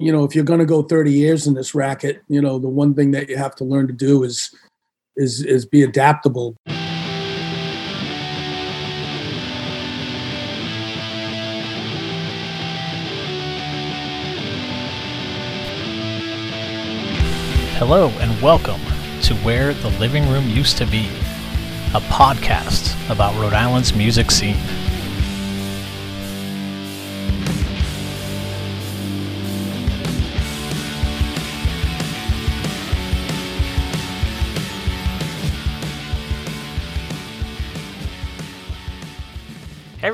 you know, if you're going to go 30 years in this racket, you know, the one thing that you have to learn to do is is is be adaptable. Hello and welcome to Where the Living Room Used to Be, a podcast about Rhode Island's music scene.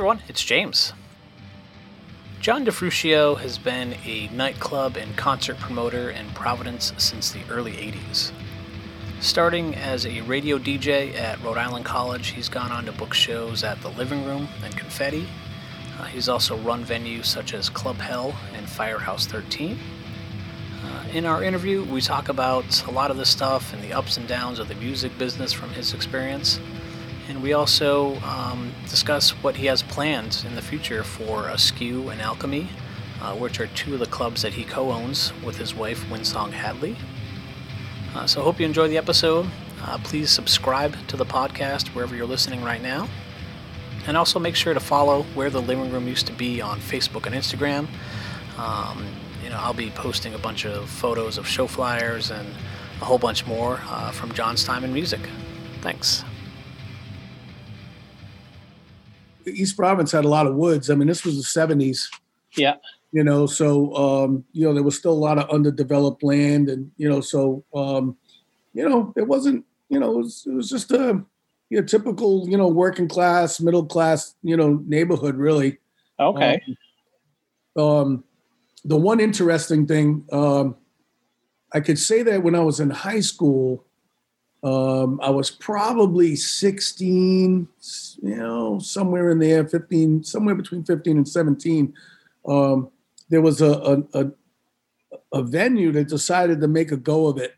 Everyone, it's James. John DeFrucio has been a nightclub and concert promoter in Providence since the early 80s. Starting as a radio DJ at Rhode Island College, he's gone on to book shows at the Living Room and Confetti. Uh, he's also run venues such as Club Hell and Firehouse 13. Uh, in our interview, we talk about a lot of the stuff and the ups and downs of the music business from his experience. And we also um, discuss what he has planned in the future for Askew and Alchemy, uh, which are two of the clubs that he co owns with his wife, Winsong Hadley. Uh, so I hope you enjoy the episode. Uh, please subscribe to the podcast wherever you're listening right now. And also make sure to follow Where the Living Room Used to Be on Facebook and Instagram. Um, you know, I'll be posting a bunch of photos of show flyers and a whole bunch more uh, from John's time in music. Thanks. East Providence had a lot of woods. I mean, this was the 70s. Yeah. You know, so um, you know, there was still a lot of underdeveloped land and you know, so um, you know, it wasn't, you know, it was, it was just a you know, typical, you know, working class, middle class, you know, neighborhood really. Okay. Um, um the one interesting thing, um, I could say that when I was in high school, um, I was probably 16, you know, somewhere in there, 15, somewhere between 15 and 17. Um, there was a, a, a, a, venue that decided to make a go of it.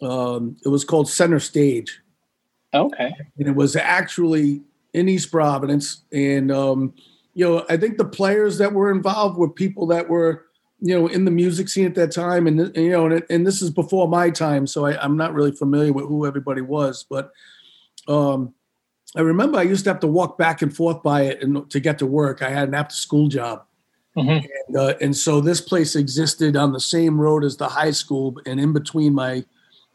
Um, it was called Center Stage. Okay. And it was actually in East Providence. And, um, you know, I think the players that were involved were people that were, you know in the music scene at that time and, you know and, and, this is before my time so I, am not really familiar with who everybody was but um, i remember i used to have to walk back and forth by it and to get to work i had an after school job mm-hmm. and, uh, and so this place existed on the same road as the high school and in between my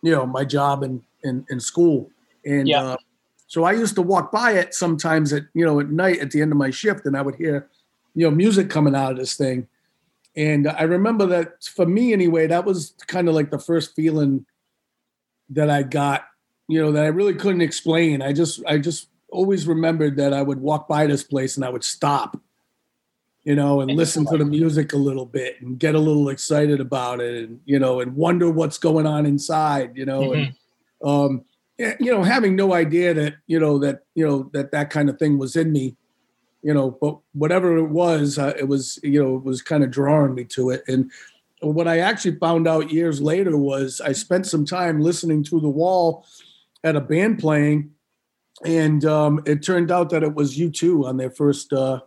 you know my job and and, and school and yeah. uh, so i used to walk by it sometimes at you know at night at the end of my shift and i would hear you know music coming out of this thing and I remember that for me anyway, that was kind of like the first feeling that I got, you know, that I really couldn't explain. I just I just always remembered that I would walk by this place and I would stop, you know, and listen to the music a little bit and get a little excited about it and, you know, and wonder what's going on inside, you know, mm-hmm. and um you know, having no idea that, you know, that, you know, that that kind of thing was in me you know, but whatever it was, uh, it was, you know, it was kind of drawing me to it. And what I actually found out years later was I spent some time listening to the wall at a band playing, and um, it turned out that it was U2 on their first uh,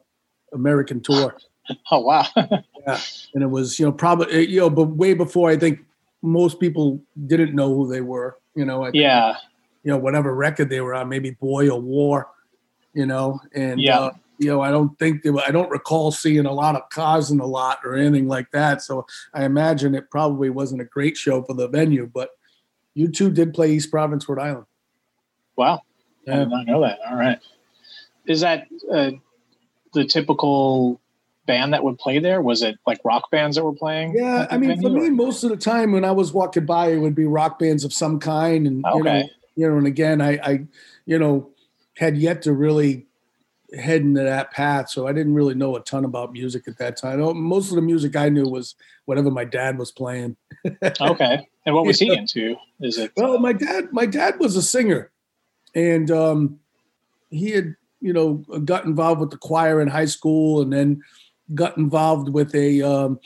American tour. Oh wow! yeah, and it was you know probably you know, but way before I think most people didn't know who they were. You know, think, yeah, you know whatever record they were on, maybe Boy or War, you know, and yeah. Uh, you know, I don't think they, I don't recall seeing a lot of cars in the lot or anything like that. So I imagine it probably wasn't a great show for the venue, but U2 did play East Providence, Rhode Island. Wow. Yeah. I did not know that. All right. Is that uh, the typical band that would play there? Was it like rock bands that were playing? Yeah. I mean, venue, for me, or? most of the time when I was walking by, it would be rock bands of some kind. And, okay. you know, you know, and again, I, I, you know, had yet to really head to that path. So I didn't really know a ton about music at that time. Most of the music I knew was whatever my dad was playing. okay. And what was he into? Is it? Well, my dad, my dad was a singer, and um, he had you know got involved with the choir in high school, and then got involved with a um,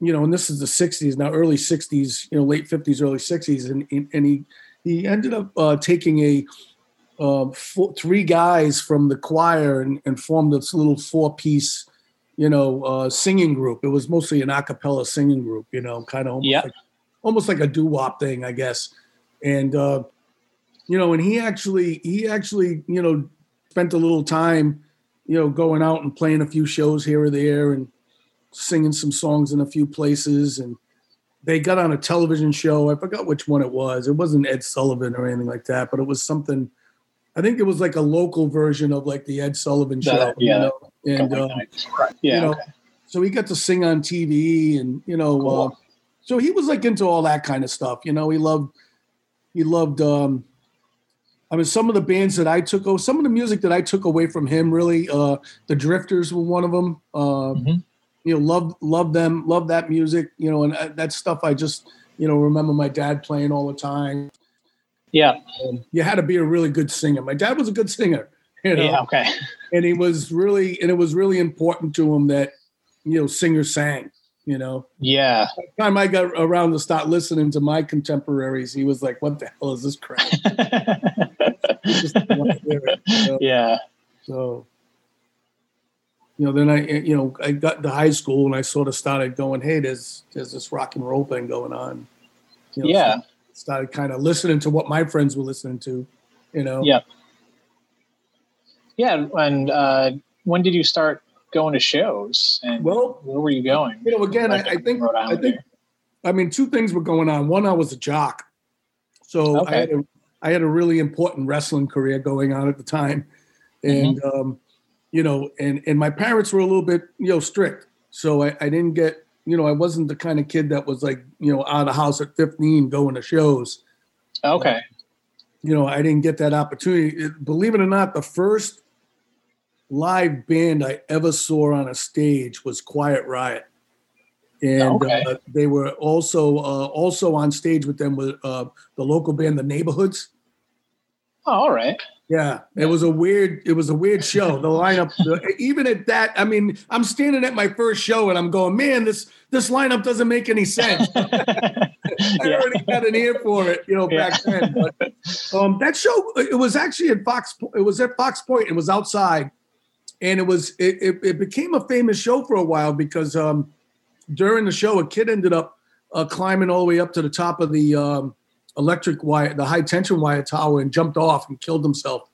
you know, and this is the '60s now, early '60s, you know, late '50s, early '60s, and and he he ended up uh, taking a uh, four, three guys from the choir and, and, formed this little four piece you know, uh, singing group. It was mostly an a cappella singing group, you know, kind of almost, Yeah. like, almost like a doo wop thing, I guess. And, uh, you know, and he actually, he actually, you know, spent a little time, you know, going out and playing a few shows here or there and singing some songs in a few places. And they got on a television show. I forgot which one it was. It wasn't Ed Sullivan or anything like that, but it was something. I think it was like a local version of like the Ed Sullivan show. That- you yeah. know? And um, yeah. you know, okay. so he got to sing on TV, and you know, Cool. uh, so he was like into all that kind of stuff. You know, he loved, he loved. um I mean, some of the bands that I took, oh, some of the music that I took away from him, really, uh the Drifters were one of them. Uh, Mhm. You know, love love them, love that music. You know, and uh, that stuff I just, you know, remember my dad playing all the time. Yeah. Um, you had to be a really good singer. My dad was a good singer. You know? Yeah. Okay. and he was really and it was really important to him that you know singers sang you know Yeah. by the time i got around to start listening to my contemporaries he was like what the hell is this crap just didn't want to hear it, you know? yeah. so you know then i you know i got to high school and i sort of started going hey there's there's this rock and roll thing going on you know, Yeah. so started kind of listening to what my friends were listening to you know Yeah. Yeah. And uh, when did you start going to shows? And well where were you going? you know again I, I think i think I mean, two things were going on. One, I was a jock, so I had a, I had a really important wrestling career going on at the time, and Mm-hmm. um, you know, and and my parents were a little bit you know strict, so I, I didn't get you know I wasn't the kind of kid that was like you know out of the house at 15 going to shows. Okay. You know, I didn't get that opportunity. It- believe it or not, the first live band I ever saw on a stage was Quiet Riot. And Okay. uh, they were also uh, also on stage with them with uh, the local band, the Neighborhoods. Oh, all right. Yeah, it was a weird. It was a weird show. The lineup, even at that, I mean, I'm standing at my first show and I'm going, man, this this lineup doesn't make any sense. I yeah. already had an ear for it, you know, back then. But um, that show, it was actually at Fox. It was at Fox Point. It was outside, and it was it, it, it became a famous show for a while because um, during the show, a kid ended up uh, climbing all the way up to the top of the um, electric wire, the high tension wire tower, and jumped off and killed himself.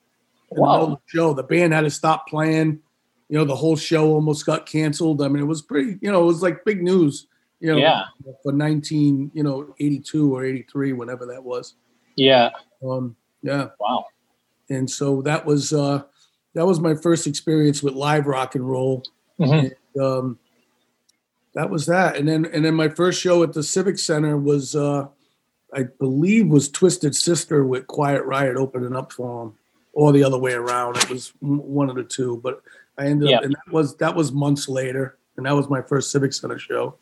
In the Wow. of the show, the band had to stop playing. You know, the whole show almost got canceled. I mean, it was pretty. You know, it was like big news. You know, Yeah. for 19, you know, 82 or 83, whenever that was. Yeah. Um, yeah. Wow. And so that was uh that was my first experience with live rock and roll. Mhm. Um that was that. And then and then my first show at the Civic Center was uh I believe was Twisted Sister with Quiet Riot opening up for them, or the other way around. It was one of the two, but I ended Yeah. up, and that was that was months later, and that was my first Civic Center show.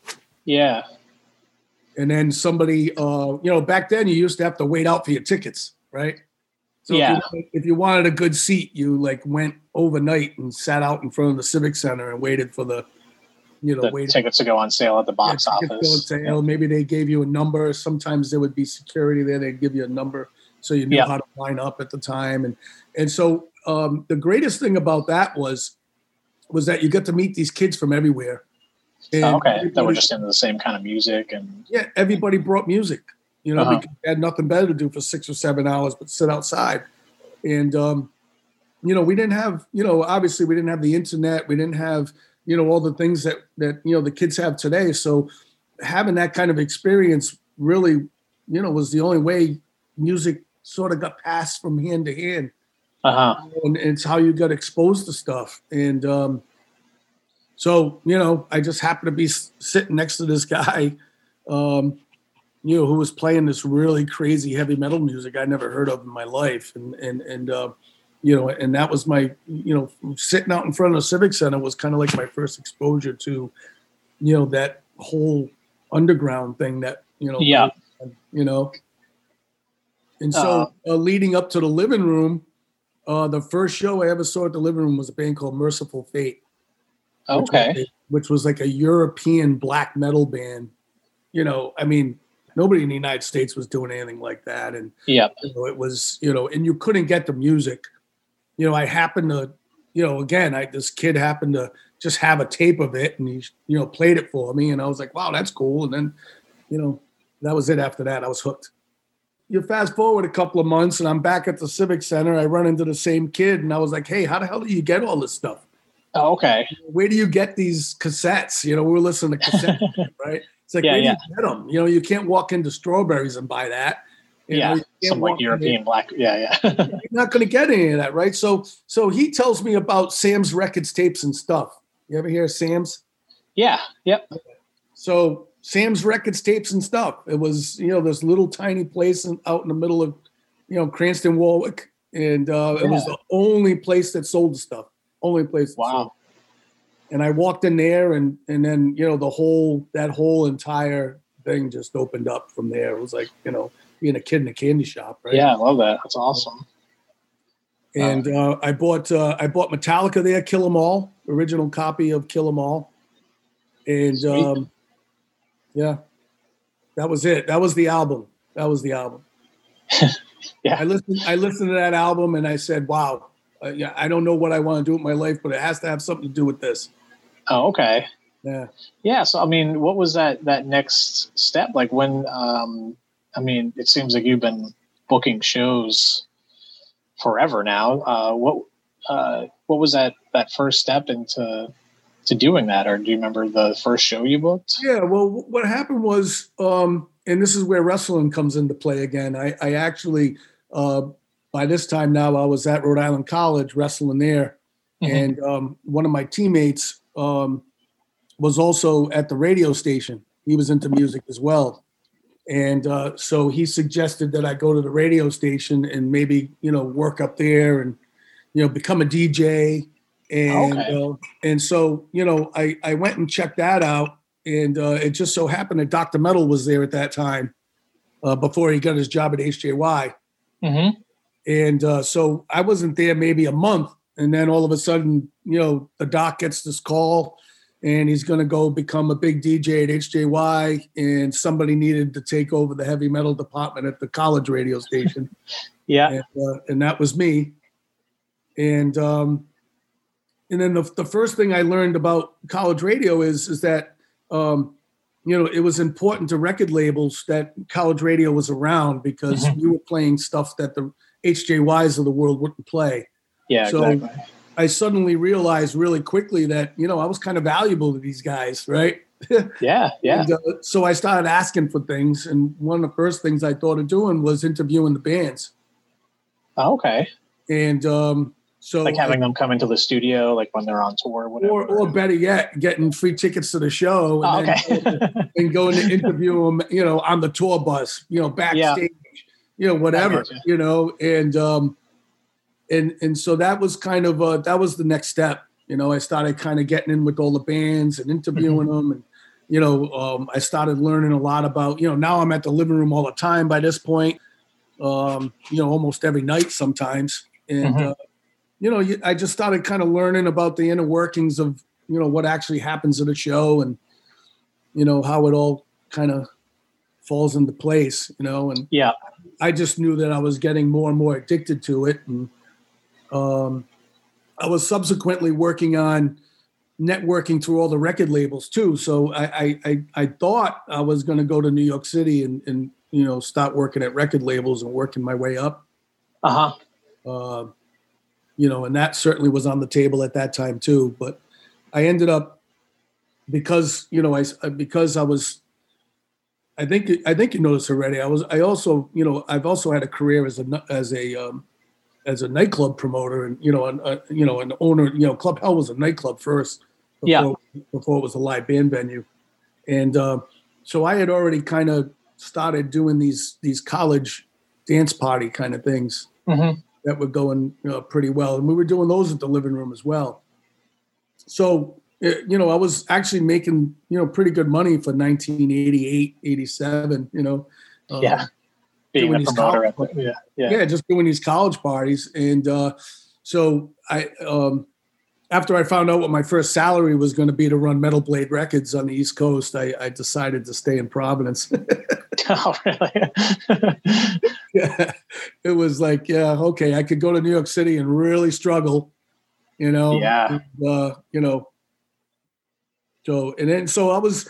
Yeah. and then somebody uh you know back then you used to have to wait out for your tickets right so Yeah. if, you, if you wanted a good seat you like went overnight and sat out in front of the civic center and waited for the you know waited tickets to go on sale at the box yeah, office. go on sale. maybe they gave you a number sometimes there would be security there they'd give you a number so you knew Yeah. how to line up at the time and and so um the greatest thing about that was was that you get to meet these kids from everywhere Oh, okay. That were just into the same kind of music and yeah, everybody brought music, you know, Uh-huh. they had nothing better to do for six or seven hours but sit outside. And, um, you know, we didn't have, you know, obviously we didn't have the internet. We didn't have, you know, all the things that, that, you know, the kids have today. So having that kind of experience really, you know, was the only way music sort of got passed from hand to hand uh-huh. and it's how you got exposed to stuff. And um, so, you know, I just happened to be sitting next to this guy, um, you know, who was playing this really crazy heavy metal music I never heard of in my life, and and and uh, you know, and that was my, you know, sitting out in front of the Civic Center was kind of like my first exposure to, you know, that whole underground thing that you know, Yeah. you know. And so, uh, leading up to the living room, uh, the first show I ever saw at the living room was a band called Mercyful Fate. which was Okay. which was like a European black metal band. You know, I mean, nobody in the United States was doing anything like that, and yeah, you know, it was you know, and you couldn't get the music. You know, I happened to, you know, again, I this kid happened to just have a tape of it, and he you know played it for me, and I was like, wow, that's cool. And then, you know, that was it. After that, I was hooked. You fast forward a couple of months, and I'm back at the Civic Center. I run into the same kid, and I was like, hey, how the hell do you get all this stuff? Oh, okay. Where do you get these cassettes? You know, we're listening to cassettes, right? It's like, Yeah, where yeah. do you get them? You know, you can't walk into Strawberries and buy that. You yeah, can't some like walk in European black. Yeah, yeah. you're not going to get any of that, right? So, so he tells me about Sam's records, tapes, and stuff. You ever hear of Sam's? yeah, yep. So Sam's records, tapes, and stuff. It was, you know, this little tiny place in, out in the middle of, you know, Cranston, Warwick, and uh, it was the only place that sold stuff. Only place. that sold Wow. and I walked in there, and and then you know the whole that whole entire thing just opened up from there. It was like you know being a kid in a candy shop, right? Yeah, I love that. That's awesome. And uh, I bought uh, I bought Metallica there, Kill 'Em All, original copy of Kill 'Em All, and um, yeah, that was it. That was the album. That was the album. Yeah. I listened. I listened to that album, and I said, "Wow, uh, yeah, I don't know what I want to do with my life, but it has to have something to do with this." Oh, okay. Yeah. Yeah. So, I mean, what was that that next step? Like when? Um, I mean, it seems like you've been booking shows forever now. Uh, what uh, what was that that first step into to doing that, or do you remember the first show you booked? Yeah, well, what happened was, um, and this is where wrestling comes into play again. I, I actually, uh, by this time now, I was at Rhode Island College wrestling there, Mhm. and um, one of my teammates um, was also at the radio station. He was into music as well, and uh, so he suggested that I go to the radio station and maybe you know work up there and you know become a DJ. And Okay. uh, and so you know I I went and checked that out, and uh, it just so happened that Dr. Metal was there at that time uh, before he got his job at HJY. Mm-hmm. And uh, so I wasn't there maybe a month. And then all of a sudden, you know, the doc gets this call and he's going to go become a big DJ at HJY. And somebody needed to take over the heavy metal department at the college radio station. Yeah. and, uh, and that was me. And, um, and then the, the first thing I learned about college radio is, is that, um, you know, it was important to record labels that college radio was around because Mhm. we were playing stuff that the HJYs of the world wouldn't play. Yeah. So- exactly. I suddenly realized really quickly that, you know, I was kind of valuable to these guys, right? Yeah. Yeah. And, uh, so I started asking for things. And one of the first things I thought of doing was interviewing the bands. Oh, okay. And um, so, Like having them come into the studio, like when they're on tour, or whatever. or, or better yet, getting free tickets to the show Oh, and, okay. then, and going to interview them, you know, on the tour bus, you know, backstage, you know, whatever, gotcha. you know, and um, and and so that was kind of uh, that was the next step. You know, I started kind of getting in with all the bands and interviewing Mm-hmm. them, and you know, um, I started learning a lot about. You know, now I'm at the living room all the time. By this point, um, you know, almost every night sometimes, and Mhm. uh, you know, I just started kind of learning about the inner workings of you know what actually happens at a show and you know how it all kind of falls into place you know and Yeah. i just knew that i was getting more and more addicted to it and um, i was subsequently working on networking through all the record labels too so i i i, I thought i was going to go to new york city and and you know start working at record labels and working my way up Uh huh. uh, you know, and that certainly was on the table at that time too. But I ended up because you know I because I was. I think I think you noticed already. I was I also you know I've also had a career as a as a um, as a nightclub promoter and you know an uh, you know an owner you know Club Hell was a nightclub first before, before it was a live band venue, and uh, so I had already kind of started doing these these college dance party kind of things Mm-hmm. that were going you know, pretty well. And we were doing those at the living room as well. So, eh, you know, I was actually making, you know, pretty good money for 1988, 87, you know. um, Yeah. Being doing a these promoter. The, yeah. Yeah. yeah. just doing these college parties. And uh, so I, um, after I found out what my first salary was going to be to run Metal Blade Records on the East Coast, I, I decided to stay in Providence. oh, really? yeah, it was like, yeah, okay, I could go to New York City and really struggle, you know. Yeah. and, uh, you know, So and then so I was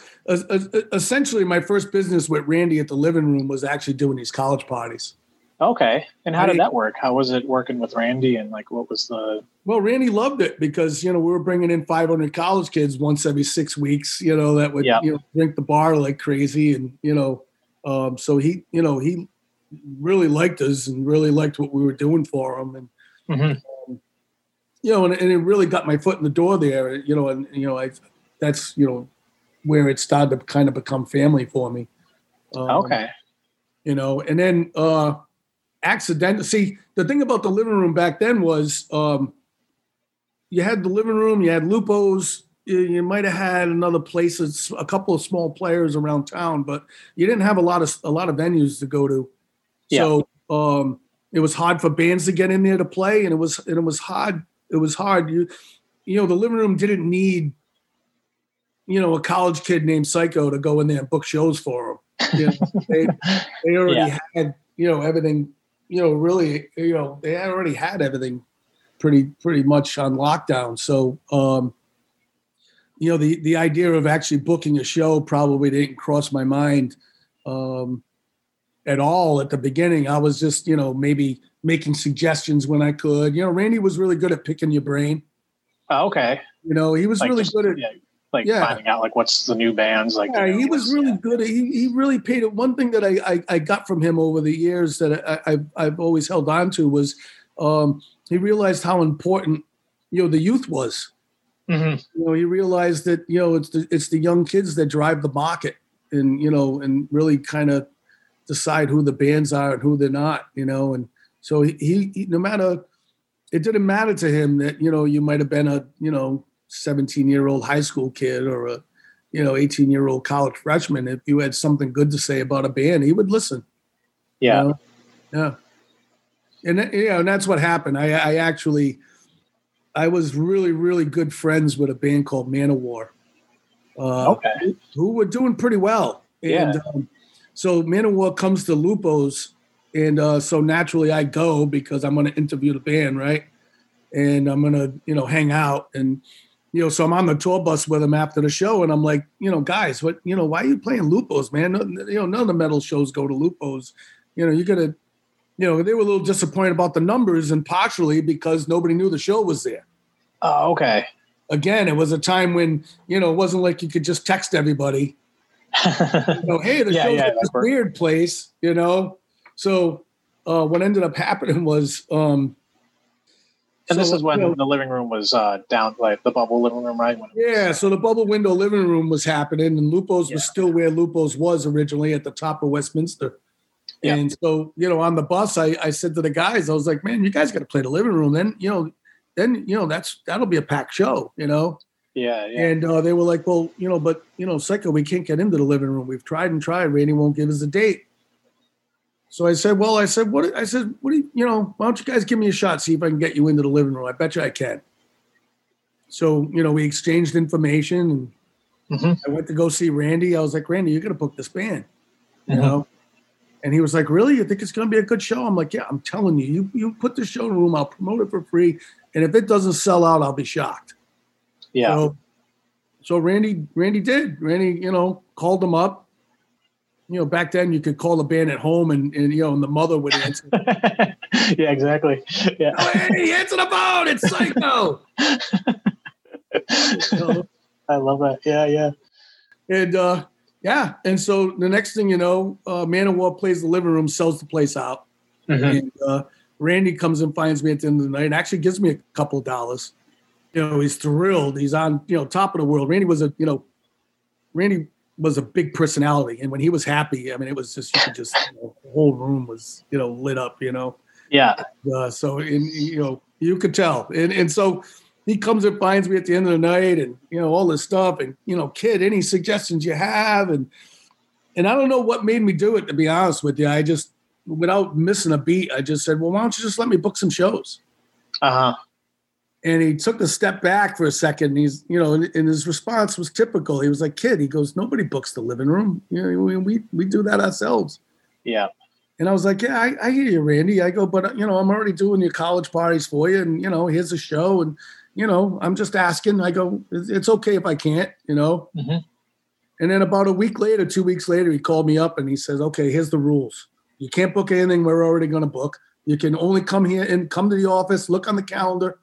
essentially my first business with Randy at the living room was actually doing these college parties. Okay. And how did that work? How was it working with Randy and like what was the Well, Randy loved it because you know we were bringing in 500 college kids once every 6 weeks, you know, that would Yep. you know drink the bar like crazy and you know um so he you know he really liked us and really liked what we were doing for him and Mhm. you know, and, and it really got my foot in the door there, you know, and you know, I that's you know where it started to kind of become family for me. Um, Okay. You know, and then uh accident. See, the thing about the living room back then was um you had the living room, you had Lupo's, you, you might have had another places, a couple of small players around town, but you didn't have a lot of a lot of venues to go to. Yeah. So um it was hard for bands to get in there to play, and it was and it was hard. It was hard. You you know the living room didn't need you know a college kid named Psycho to go in there and book shows for them. You know, they they already Yeah. had you know everything. You know, really, you know, they already had everything pretty pretty much on lockdown. So um you know the the idea of actually booking a show probably didn't cross my mind um at all at the beginning. I was just, you know, maybe making suggestions when I could. You know, Randy was really good at picking your brain. Oh, okay. You know, he was Like really just- good at yeah, like yeah. finding out like what's the new bands like. yeah, you know, he was really yeah. good. He he really paid it. One thing that I, I I got from him over the years that I, I I've always held on to was um, he realized how important you know the youth was. Mhm. You know, he realized that you know it's the it's the young kids that drive the market, and you know, and really kind of decide who the bands are and who they're not. You know, and so he, he no matter it didn't matter to him that you know you might have been a you know 17 year old high school kid or a you know 18 year old college freshman if you had something good to say about a band he would listen you Yeah. know? yeah and you know and that's what happened i i actually i was really really good friends with a band called manowar uh Okay. who were doing pretty well. And Yeah. um, so Manowar comes to Lupo's, and uh, so naturally I go because I'm going to interview the band, right? And I'm going to, you know, hang out. And, you know, so I'm on the tour bus with them after the show, and I'm like, you know, guys, what, you know, why are you playing Lupo's, man? No, you know, none of the metal shows go to Lupo's. You know, you got to, you know, they were a little disappointed about the numbers, and partially because nobody knew the show was there Oh, okay. again, it was a time when you know it wasn't like you could just text everybody. You know, hey, the Yeah, show's yeah, at this weird place, you know. So uh, what ended up happening was, um, and this is when you know, the living room was uh, down, like the bubble living room, right? When it was- yeah. So the bubble window living room was happening, and Lupo's Yeah. was still where Lupo's was originally at the top of Westminster. Yeah. And so, you know, on the bus, I, I said to the guys, I was like, man, you guys got to play the living room. Then, you know, then, you know, that's, that'll be a packed show, you know? Yeah, yeah. And uh, they were like, well, you know, but, you know, Psycho, we can't get into the living room. We've tried and tried. Randy won't give us a date. So I said, well, I said, what, I said, what do you, you know, why don't you guys give me a shot, see if I can get you into the living room? I bet you I can. So, you know, we exchanged information and Mhm. I went to go see Randy. I was like, Randy, you're going to book this band, you Mhm. know? And he was like, really? You think it's going to be a good show? I'm like, yeah, I'm telling you, you, you put the show in the room, I'll promote it for free. And if it doesn't sell out, I'll be shocked. yeah. So, so Randy, Randy did. Randy, you know, called him up. You know, back then you could call the band at home, and, and you know, and the mother would answer. yeah, exactly. Yeah. hey, answer the phone! It's Psycho. You? I love that. Yeah, yeah. and uh, yeah, and so the next thing you know, uh, Manowar plays the living room, sells the place out, Mhm. and uh, Randy comes and finds me at the end of the night, and actually gives me a couple of dollars. You know, he's thrilled. He's on, you know, top of the world. Randy was a, you know, Randy was a big personality, and when he was happy, I mean, it was just you could just you know, the whole room was you know lit up. You know, Yeah. uh, so and you know you could tell, and and so he comes and finds me at the end of the night, and you know all this stuff, and you know, kid, any suggestions you have, and and I don't know what made me do it. To be honest with you, I just without missing a beat, I just said, well, why don't you just let me book some shows? Uh huh. And he took a step back for a second. And he's, you know, and, and his response was typical. He was like, "Kid," he goes, "Nobody books the living room. You know, we we, we do that ourselves." Yeah. And I was like, yeah, I, I hear you, Randy. I go, but you know, I'm already doing your college parties for you, and you know, here's a show, and you know, I'm just asking. I go, it's okay if I can't, you know. Mm-hmm. And then about a week later, two weeks later, he called me up and he says, okay, here's the rules. You can't book anything we're already going to book. You can only come here and come to the office, look on the calendar.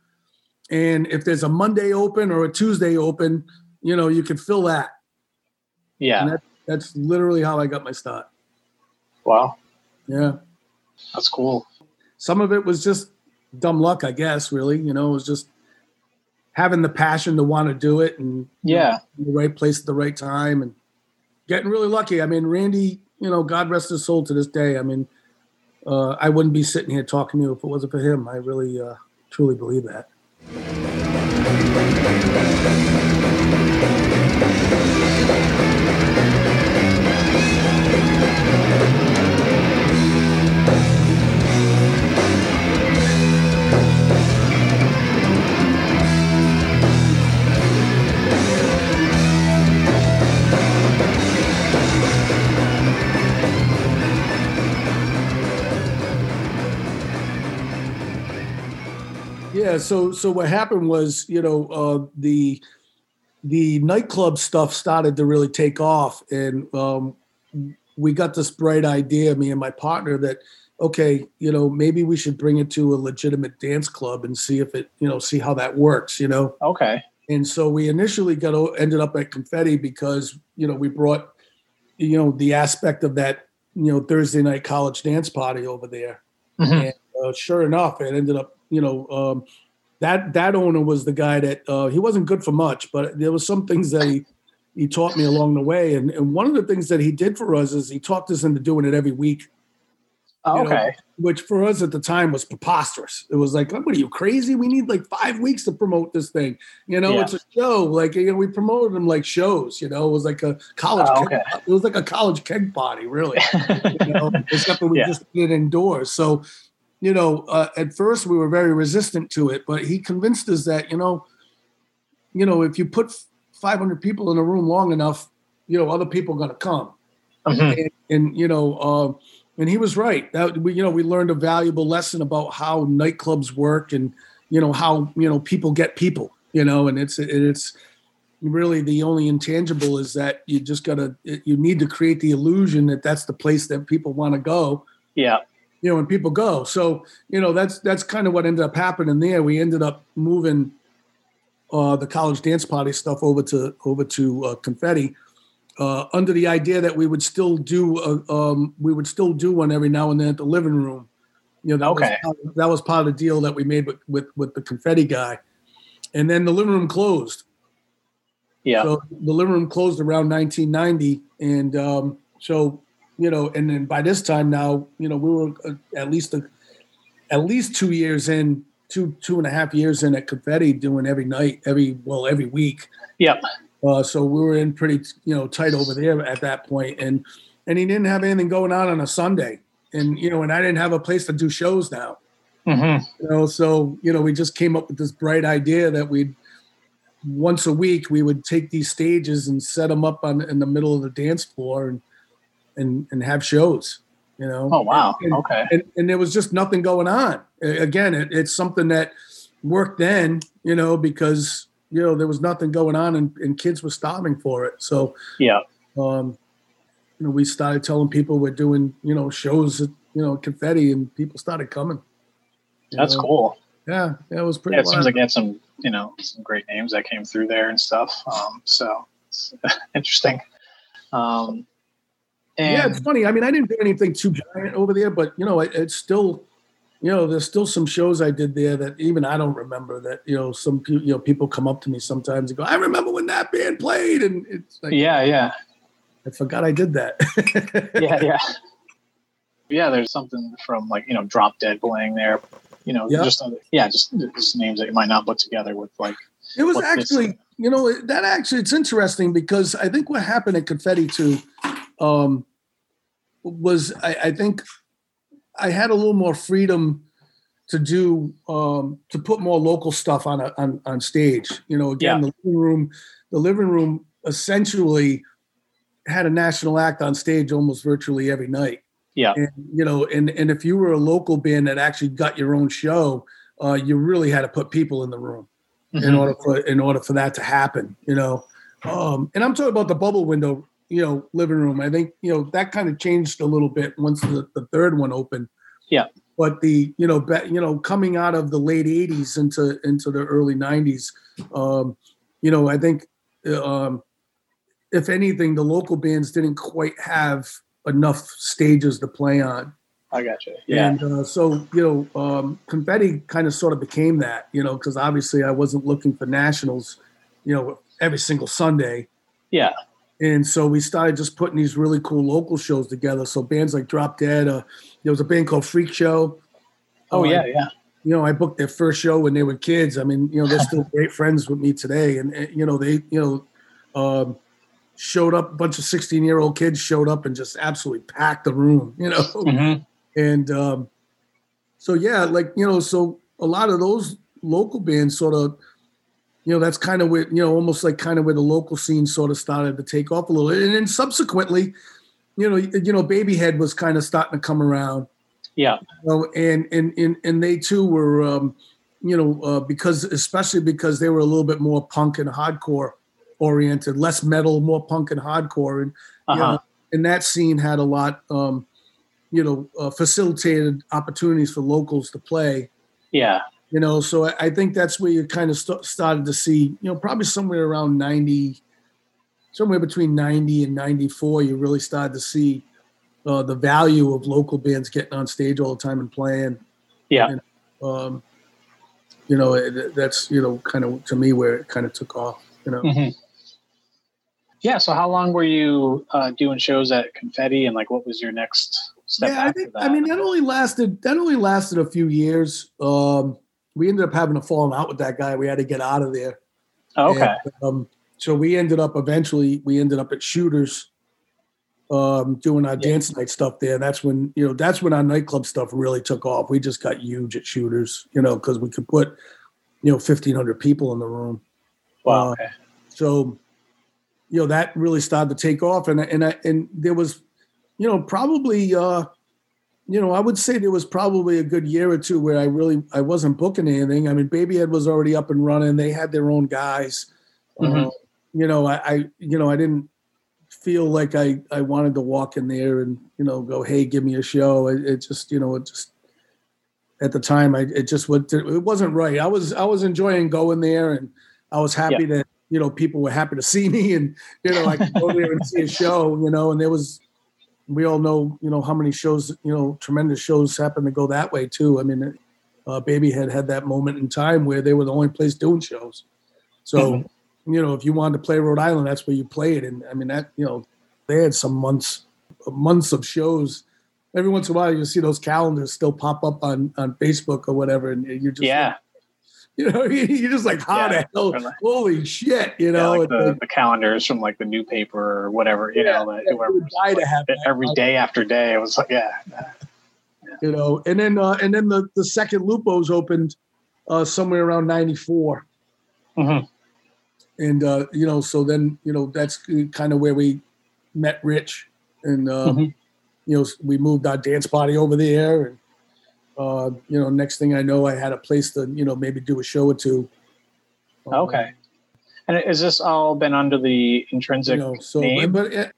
And if there's a Monday open or a Tuesday open, you know, you can fill that. Yeah. That, that's literally how I got my start. Wow. Yeah. That's cool. Some of it was just dumb luck, I guess, really. You know, it was just having the passion to want to do it and yeah, you know, the right place at the right time and getting really lucky. I mean, Randy, you know, God rest his soul to this day. I mean, uh, I wouldn't be sitting here talking to you if it wasn't for him. I really, uh, truly believe that. Thank you. Yeah. So so what happened was, you know, uh, the the nightclub stuff started to really take off, and um, we got this bright idea, me and my partner, that okay, you know, maybe we should bring it to a legitimate dance club and see if it, you know, see how that works, you know. Okay. And so we initially got ended up at Confetti because you know we brought you know the aspect of that you know Thursday night college dance party over there, Mhm. and uh, sure enough, it ended up you know um, that that owner was the guy that uh, he wasn't good for much, but there was some things that he he taught me along the way, and and one of the things that he did for us is he talked us into doing it every week, Oh, You know, okay. which for us at the time was preposterous. It was like, what are you crazy? We need like five weeks to promote this thing. You know, Yeah. it's a show. Like you know, we promoted them like shows. You know, it was like a college. Oh, keg, okay. It was like a college keg party, really. you know, except that we Yeah. just did indoors. So, you know, uh, at first we were very resistant to it, but he convinced us that you know, you know, if you put 500 people in a room long enough, you know, other people are going to come Mhm. and, and you know, uh, and he was right. That we, you know, we learned a valuable lesson about how nightclubs work, and you know how you know people get people. You know, and it's it's really the only intangible is that you just gotta you need to create the illusion that that's the place that people want to go. Yeah. You know, and people go. So you know, that's that's kind of what ended up happening there. We ended up moving uh, the college dance party stuff over to over to uh, confetti uh, under the idea that we would still do a, um, we would still do one every now and then at the living room. You know, that Okay. was part, that was part of the deal that we made with, with with the confetti guy, and then the living room closed. Yeah. So the living room closed around 1990, and um, so you know, and then by this time now, you know, we were uh, at least a, at least two years in, two two and a half years in at Confetti, doing every night, every well, every week. Yep. Uh, so we were in pretty, you know, tight over there at that point, and and he didn't have anything going on on a Sunday, and you know, and I didn't have a place to do shows now, hmm you know, so you know, we just came up with this bright idea that we'd once a week we would take these stages and set them up on in the middle of the dance floor and and and have shows, you know. Oh wow. And- Okay. and, and there was just nothing going on. Again, it, it's something that worked then, you know, because you know there was nothing going on and, and kids were starving for it. So, Yeah. um, you know, we started telling people we're doing, you know, shows, at, you know, confetti, and people started coming. That's know? cool. Yeah, that was pretty. Yeah, it seems like you had some, you know, some great names that came through there and stuff. Um, so it's interesting. Um, and yeah, it's funny. I mean, I didn't do anything too giant over there, but you know, it, it's still, you know, there's still some shows I did there that even I don't remember. That you know, some peo- you know people come up to me sometimes and go, "I remember when that band played," and it's like, yeah, yeah, I forgot I did that. yeah, yeah, yeah. There's something from like you know, Drop Dead playing there. You know, Yeah. just other, yeah, just, just names that you might not put together with like It was what this- actually, you know, that actually it's interesting because I think what happened at Confetti too um, was I, I think I had a little more freedom to do um, to put more local stuff on a, on on stage. You know, again, the living room, the living room essentially had a national act on stage almost virtually every night yeah, and you know and and if you were a local band that actually got your own show uh, you really had to put people in the room mm-hmm. in order for in order for that to happen. You know, um, and I'm talking about the bubble window. You know, living room. I think you know that kind of changed a little bit once the, the third one opened. Yeah. But the you know be, you know coming out of the late '80s into into the early '90s, um, you know I think um, if anything, the local bands didn't quite have enough stages to play on. I got you. Yeah. And uh, so, you know, um, confetti kind of sort of became that, you know, because obviously I wasn't looking for nationals, you know, every single Sunday. Yeah. And so we started just putting these really cool local shows together. So bands like Drop Dead, uh, there was a band called Freak Show. Oh, uh, yeah, yeah. You know, I booked their first show when they were kids. I mean, you know, they're still great friends with me today. And, and you know, they, you know, um, showed up, a bunch of 16 year old kids showed up and just absolutely packed the room, you know? Mm-hmm. And um, so, yeah, like, you know, so a lot of those local bands sort of, you know, that's kind of where, you know, almost like kind of where the local scene sort of started to take off a little. And then subsequently, you know, you know, Babyhead was kind of starting to come around. Yeah. You know, and, and, and, and they too were, um, you know, uh, because especially because they were a little bit more punk and hardcore oriented, less metal, more punk and hardcore, and uh-huh. you know, and that scene had a lot, um, you know, uh, facilitated opportunities for locals to play. Yeah, you know, so I, think that's where you kind of st- started to see, you know, probably somewhere around ninety, somewhere between ninety and ninety four, you really started to see uh, the value of local bands getting on stage all the time and playing. Yeah. And, um, you know, it, that's you know, kind of to me where it kind of took off. You know. Mm-hmm. Yeah. So how long were you uh, doing shows at Confetti, and like, what was your next step? Yeah, I think. That? I mean, that only lasted. That only lasted a few years. Um, we ended up having a falling out with that guy. We had to get out of there. Oh, okay. And, um, so we ended up eventually. We ended up at Shooters, um, doing our yeah. dance night stuff there. That's when you know. That's when our nightclub stuff really took off. We just got huge at Shooters, you know, because we could put, you know, fifteen hundred people in the room. Wow. Uh. So you know that really started to take off and and I, and there was you know probably uh you know i would say there was probably a good year or two where i really i wasn't booking anything. I mean babyhead was already up and running. They had their own guys. Mm-hmm. uh, you know I, I you know i didn't feel like i i wanted to walk in there and you know go hey give me a show. It, it just you know it just at the time i it just would it wasn't right. I was i was enjoying going there and i was happy yeah. that you know, people were happy to see me and, you know, I could go there and see a show, you know, and there was, we all know, you know, how many shows, you know, tremendous shows happen to go that way too. I mean, uh, Babyhead had that moment in time where they were the only place doing shows. So, mm-hmm. you know, if you wanted to play Rhode Island, that's where you played. And I mean, that, you know, they had some months, months of shows. Every once in a while, you see those calendars still pop up on, on Facebook or whatever. And you're just, yeah. Like, you know, you're just like, how yeah. the hell? Holy shit! You know, yeah, like the, the, calendars from like the new paper or whatever. You know, that whoever to have every that, day after day. It was like, yeah. You know, and then uh, and then the the second Lupo's opened uh, somewhere around '94. Mm-hmm. And uh, you know, so then you know that's kind of where we met Rich, and uh, mm-hmm. you know we moved our dance party over there, and uh, you know, next thing I know, I had a place to, you know, maybe do a show or two. Um, okay. And is this all been under the intrinsic you know, so, name? But, it,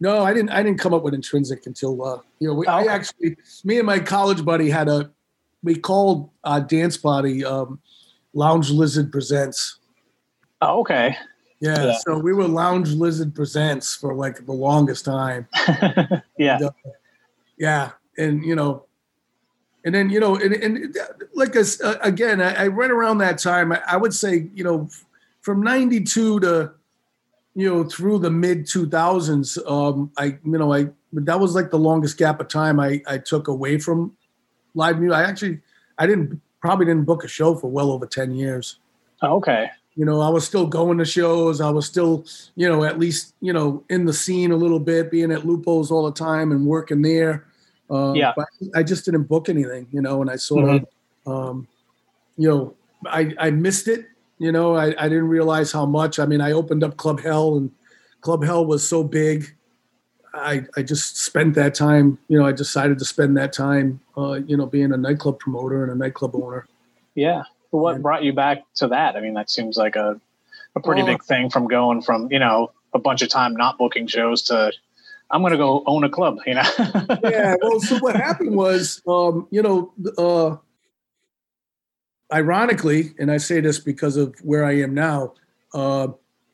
no, I didn't. I didn't come up with intrinsic until uh, you know. We, oh. I actually, me and my college buddy had a. We called our dance party um, Lounge Lizard Presents. Oh, okay. Yeah, yeah, so we were Lounge Lizard Presents for like the longest time. yeah. And, uh, yeah, and you know, and then you know, and, and like uh, again, I, I read around that time. I, I, would say you know, from '92 to you know through the mid 2000s. Um, I you know I that was like the longest gap of time I I took away from live music. I actually I didn't probably didn't book a show for well over 10 years. Oh, okay. You know, I was still going to shows. I was still, you know, at least, you know, in the scene a little bit, being at Lupo's all the time and working there. Uh, yeah. But I just didn't book anything, you know, and I sort mm-hmm. of, um, you know, I, I missed it. You know, I, I didn't realize how much. I mean, I opened up Club Hell, and Club Hell was so big. I, I just spent that time, you know, I decided to spend that time, uh, you know, being a nightclub promoter and a nightclub owner. Yeah. what brought you back to that? I mean, that seems like a a pretty big thing from going from you know a bunch of time not booking shows to I'm going to go own a club. You know. yeah. Well, so what happened was, um, you know, uh, ironically, and I say this because of where I am now, uh,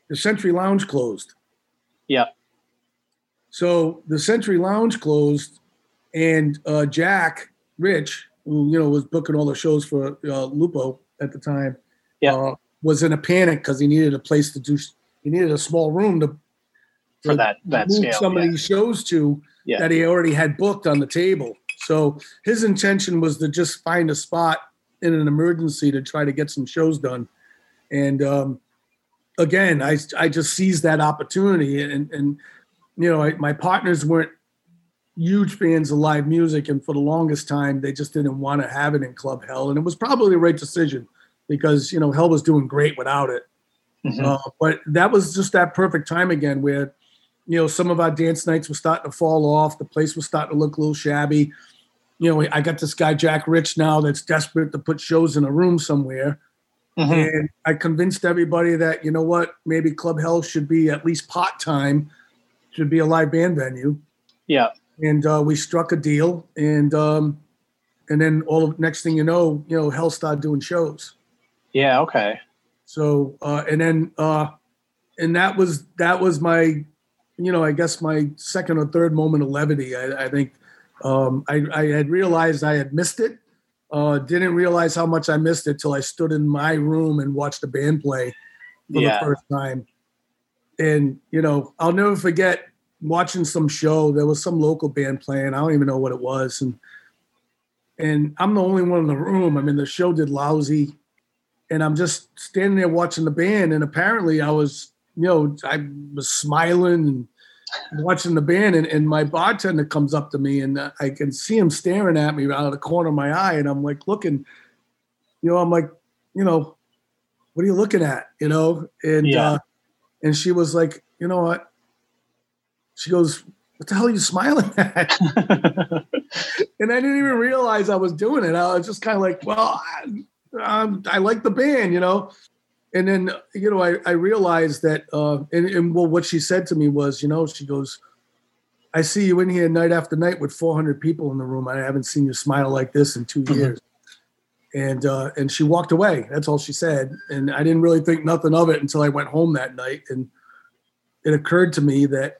the Century Lounge closed. Yeah. So the Century Lounge closed, and uh, Jack Rich, who you know was booking all the shows for uh, Lupo at the time, Yeah. uh, was in a panic because he needed a place to do. He needed a small room to for that that move scale. some yeah. of these shows to Yeah. that he already had booked on the table. So his intention was to just find a spot in an emergency to try to get some shows done. And um, again, I I just seized that opportunity, and and you know I, my partners weren't huge fans of live music, and for the longest time they just didn't want to have it in Club Hell, and it was probably the right decision because you know Hell was doing great without it. Mhm. Uh, but that was just that perfect time again where, you know, some of our dance nights were starting to fall off. The place was starting to look a little shabby. You know, I got this guy, Jack Rich, now that's desperate to put shows in a room somewhere. Mhm. And I convinced everybody that, you know what, maybe Club Hell should be at least part time, should be a live band venue. Yeah. And uh, we struck a deal. And, um, and then all of next thing you know, you know, Hell started doing shows. Yeah. Okay. So uh, and then uh, and that was that was my, you know, I guess my second or third moment of levity. I, I think um, I, I had realized I had missed it. Uh, didn't realize how much I missed it till I stood in my room and watched the band play for Yeah. the first time. And you know, I'll never forget watching some show. There was some local band playing. I don't even know what it was, and and I'm the only one in the room. I mean, the show did lousy and I'm just standing there watching the band, and apparently I was, you know, I was smiling and watching the band, and, and my bartender comes up to me, and uh, I can see him staring at me out of the corner of my eye, and I'm like looking, you know, I'm like, you know, what are you looking at, you know, and Yeah. uh, and she was like, you know what, she goes, what the hell are you smiling at? and I didn't even realize I was doing it. I was just kind of like, well, I, um, I like the band, you know. And then, you know, I, I realized that, uh, and, and well, what she said to me was, you know, she goes, I see you in here night after night with 400 people in the room. I haven't seen you smile like this in 2 Mhm. years. And uh, and she walked away. That's all she said. And I didn't really think nothing of it until I went home that night. And it occurred to me that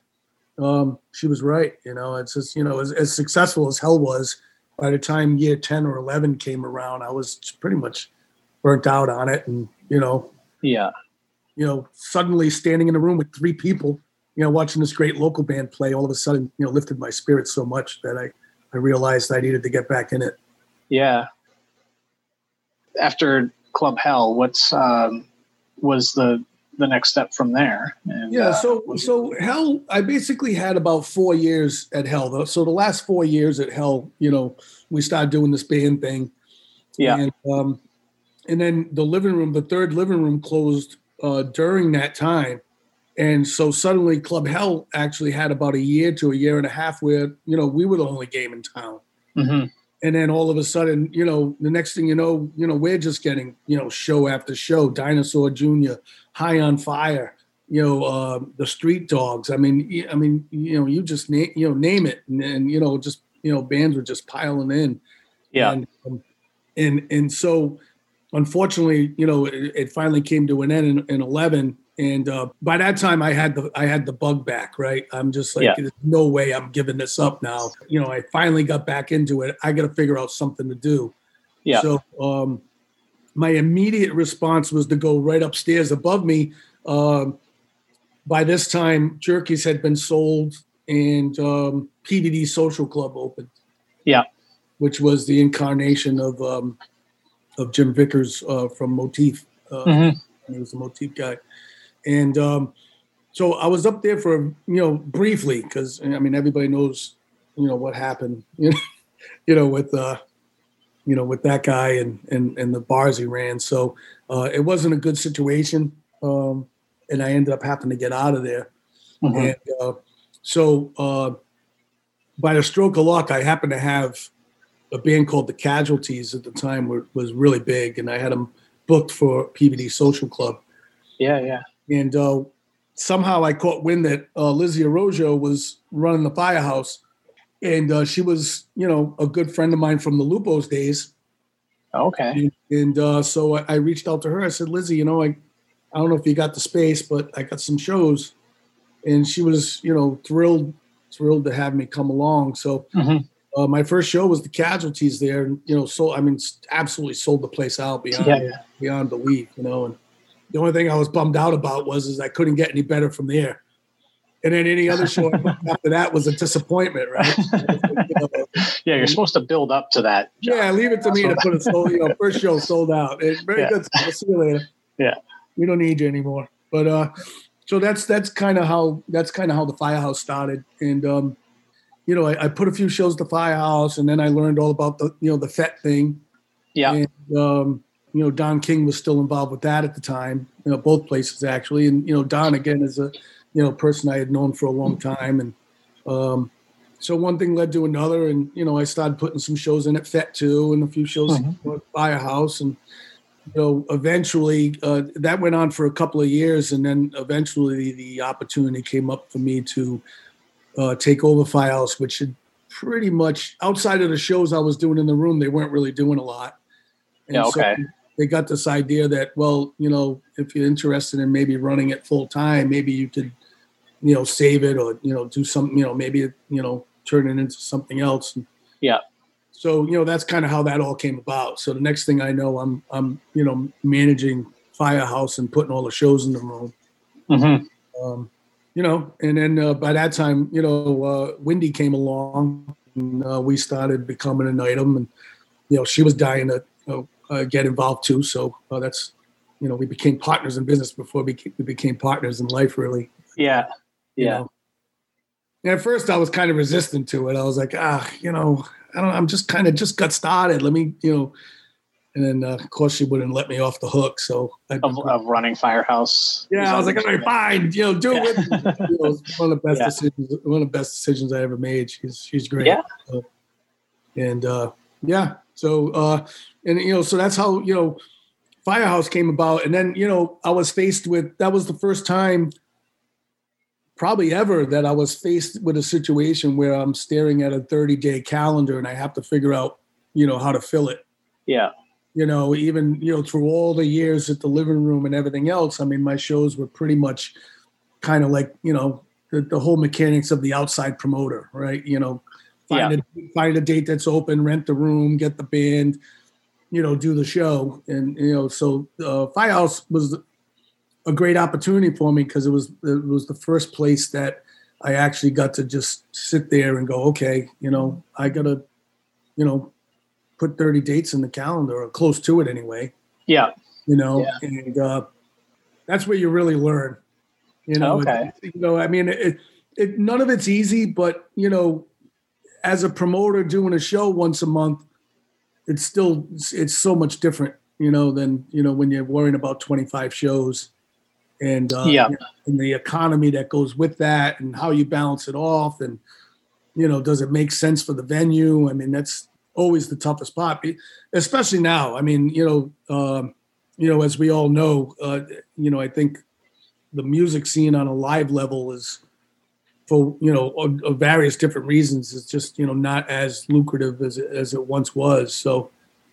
um, she was right. You know, it's just you know as, as successful as hell was. By the time year ten or eleven came around, I was pretty much burnt out on it, and you know, yeah. you know, suddenly standing in a room with three people, you know, watching this great local band play, all of a sudden, you know, lifted my spirits so much that I I realized I needed to get back in it. Yeah. After Club Hell, what's um, was the the next step from there? And, Yeah, uh, so was- so Hell, I basically had about four years at Hell. Though, so the last four years at Hell, you know, we started doing this band thing. yeah, And, um, and then the living room, the third living room closed uh, during that time. And so suddenly Club Hell actually had about a year to a year and a half where, you know, we were the only game in town. hmm And then all of a sudden, you know, the next thing you know, you know, we're just getting, you know, show after show, Dinosaur Jr., High on Fire, you know, uh, the Street Dogs. I mean, I mean, you know, you just name, you know, name it, and, and you know, just you know, bands were just piling in. yeah, And um, and and so, unfortunately, you know, it, it finally came to an end in, in eleven. And uh, by that time, I had the I had the bug back. Right, I'm just like, Yeah. there's no way I'm giving this up now. You know, I finally got back into it. I got to figure out something to do. yeah, So, um, my immediate response was to go right upstairs above me. Um, by this time, Jerky's had been sold, and um, PVD Social Club opened. Yeah. which was the incarnation of um, of Jim Vickers uh, from Motif. Uh, Mhm. He was the Motif guy, and um, so I was up there for you know briefly because I mean everybody knows you know what happened you know you know with uh, you know with that guy and and and the bars he ran. So uh, it wasn't a good situation, um, and I ended up having to get out of there. Mhm. And uh, so, uh, by a stroke of luck, I happened to have a band called the Casualties at the time were, was really big, and I had them booked for PVD Social Club. Yeah, yeah. And uh, somehow I caught wind that uh, Lizzie Arrojo was running the firehouse, and uh, she was, you know, a good friend of mine from the Lupos days. Okay. And, and uh, so I, I reached out to her. I said, Lizzie, you know, I, I don't know if you got the space, but I got some shows, and she was, you know, thrilled, thrilled to have me come along. So. Mhm. Uh, my first show was the casualties there, and you know, so I mean, absolutely sold the place out beyond Yeah, beyond belief, you know. And the only thing I was bummed out about was is I couldn't get any better from there. And then any other show after that was a disappointment, right? Yeah, you're supposed to build up to that. John. yeah, leave it to me to put a sold, you know, first show sold out. It, very Yeah. good. We'll see you later. Yeah. we don't need you anymore. But uh, so that's that's kind of how that's kind of how the firehouse started. And um, you know, I, I put a few shows at the firehouse, and then I learned all about the you know the Fete thing. Yeah. And, um, you know, Don King was still involved with that at the time. You know, both places actually, and you know, Don again is a you know person I had known for a long time, and um, so one thing led to another, and you know, I started putting some shows in at Fete too, and a few shows Mhm. at Firehouse, and you know, eventually uh, that went on for a couple of years, and then eventually the opportunity came up for me to uh, take over Firehouse, which had pretty much outside of the shows I was doing in the room, they weren't really doing a lot. And Yeah, okay. they got this idea that, well, you know, if you're interested in maybe running it full time, maybe you could, you know, save it or you know do something, you know, maybe you know turn it into something else. Yeah. So you know that's kind of how that all came about. So the next thing I know, I'm I'm you know managing Firehouse and putting all the shows in the room Mhm. um, you know, and then uh, by that time, you know, uh, Wendy came along, and uh, we started becoming an item, and you know, she was dying to you know, uh, get involved too. So uh, that's, you know, we became partners in business before we became, we became partners in life, really. Yeah. you Yeah. know. And at first, I was kind of resistant to it. I was like, ah, you know, I don't. I'm just kind of just got started. Let me, you know. And then, uh, of course, she wouldn't let me off the hook. So I, Of, of running Firehouse. yeah, I was like, all right, fine, you know, do it. Yeah. You know, one of the best Yeah. decisions. One of the best decisions I ever made. She's she's great. Yeah. Uh, and uh, yeah, so uh, and you know, so that's how you know, Firehouse came about, and then you know, I was faced with that was the first time, probably ever, that I was faced with a situation where I'm staring at a 30 day calendar and I have to figure out, you know, how to fill it Yeah. You know, even you know through all the years at the living room and everything else. I mean, my shows were pretty much kind of like you know the, the whole mechanics of the outside promoter, right? You know, find a find a date that's open, rent the room, get the band, you know, do the show, and you know, so uh, Firehouse was a great opportunity for me because it was it was the first place that I actually got to just sit there and go, okay, you know, I gotta, you know, put 30 dates in the calendar or close to it anyway, Yeah. you know, Yeah. and uh, that's where you really learn, you know, Okay. you know, I mean, it, it, none of it's easy, but you know, as a promoter doing a show once a month, it's still, it's so much different, you know, than, you know, when you're worrying about 25 shows and, uh, Yeah. and the economy that goes with that and how you balance it off and, you know, does it make sense for the venue? I mean, that's always the toughest part, especially now. I mean, you know, um, you know, as we all know, uh, you know, I think the music scene on a live level is, for you know, of, various different reasons, is just you know not as lucrative as it, as it once was. So,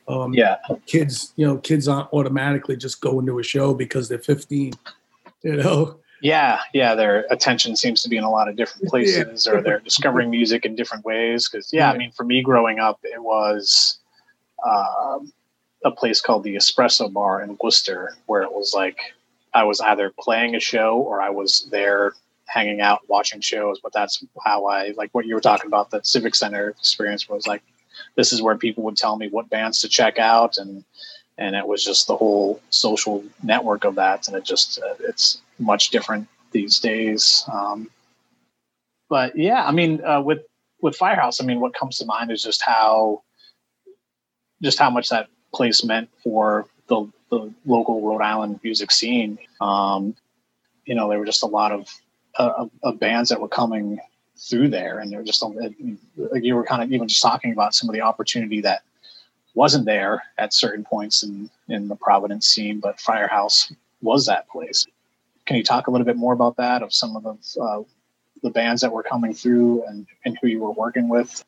um, Yeah. kids, you know, kids aren't automatically just going to a show because they're 15. You know, Yeah, yeah, their attention seems to be in a lot of different places, or they're discovering music in different ways. Because, yeah, I mean, for me growing up, it was um, a place called the Espresso Bar in Worcester, where it was like I was either playing a show or I was there hanging out, watching shows. But that's how I like what you were talking about. The Civic Center experience was like this is where people would tell me what bands to check out and and it was just the whole social network of that and it just uh, it's much different these days um, but yeah i mean uh, with with firehouse i mean what comes to mind is just how just how much that place meant for the, the local rhode island music scene um, you know there were just a lot of, uh, of, bands that were coming through there and there were just a, like you were kind of even just talking about some of the opportunity that wasn't there at certain points in in the Providence scene, but Firehouse was that place. Can you talk a little bit more about that of some of the uh, the bands that were coming through and and who you were working with?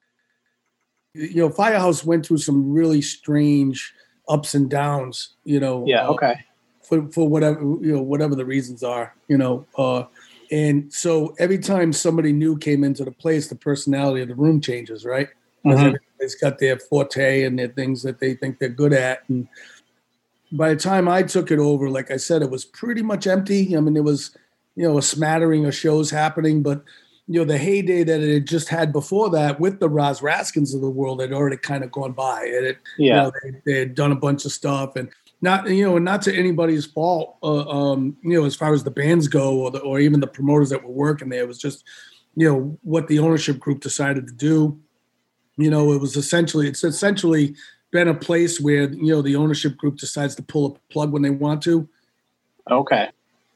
You know, Firehouse went through some really strange ups and downs. You know, yeah, uh, okay, for for whatever you know whatever the reasons are. You know, uh, and so every time somebody new came into the place, the personality of the room changes, right? Mhm. everybody's got their forte and their things that they think they're good at. And by the time I took it over, like I said, it was pretty much empty. I mean, there was, you know, a smattering of shows happening, but you know, the heyday that it had just had before that with the Roz Raskins of the world had already kind of gone by. And it, you yeah, know, they, they had done a bunch of stuff and not you know and not to anybody's fault uh, um you know as far as the bands go or the, or even the promoters that were working there it was just you know what the ownership group decided to do you know it was essentially it's essentially been a place where you know the ownership group decides to pull a plug when they want to. Okay,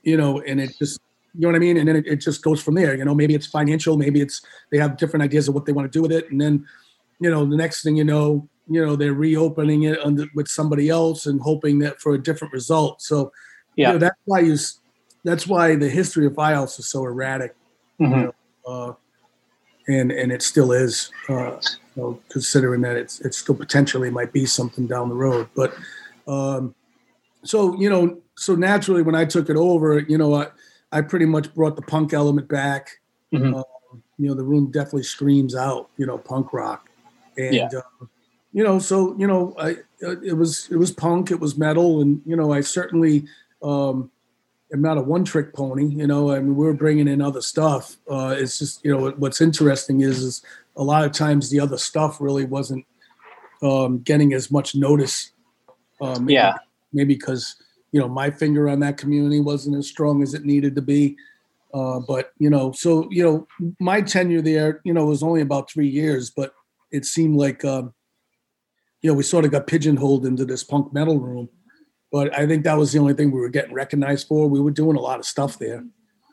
you know and it just you know what i mean? And then it, it just goes from there. You know maybe it's financial maybe it's they have different ideas of what they want to do with it. And then you know the next thing you know you know they're reopening it under, with somebody else and hoping that for a different result. So Yeah. you know, that's why you that's why the history of Firehouse is so erratic. Mhm. uh, and and it still is uh, you know, considering that it's it still potentially might be something down the road but um, so you know so naturally when i took it over you know i i pretty much brought the punk element back Mhm. um, you know the room definitely screams out you know punk rock and Yeah. uh, you know so you know i it was it was punk it was metal and you know i certainly um am not a one trick pony you know i mean we're bringing in other stuff. Uh it's just you know what's interesting is is a lot of times the other stuff really wasn't um getting as much notice um Yeah. maybe because you know my finger on that community wasn't as strong as it needed to be. Uh but you know so you know my tenure there you know was only about three years but it seemed like um you know we sort of got pigeonholed into this punk metal room but i think that was the only thing we were getting recognized for we were doing a lot of stuff there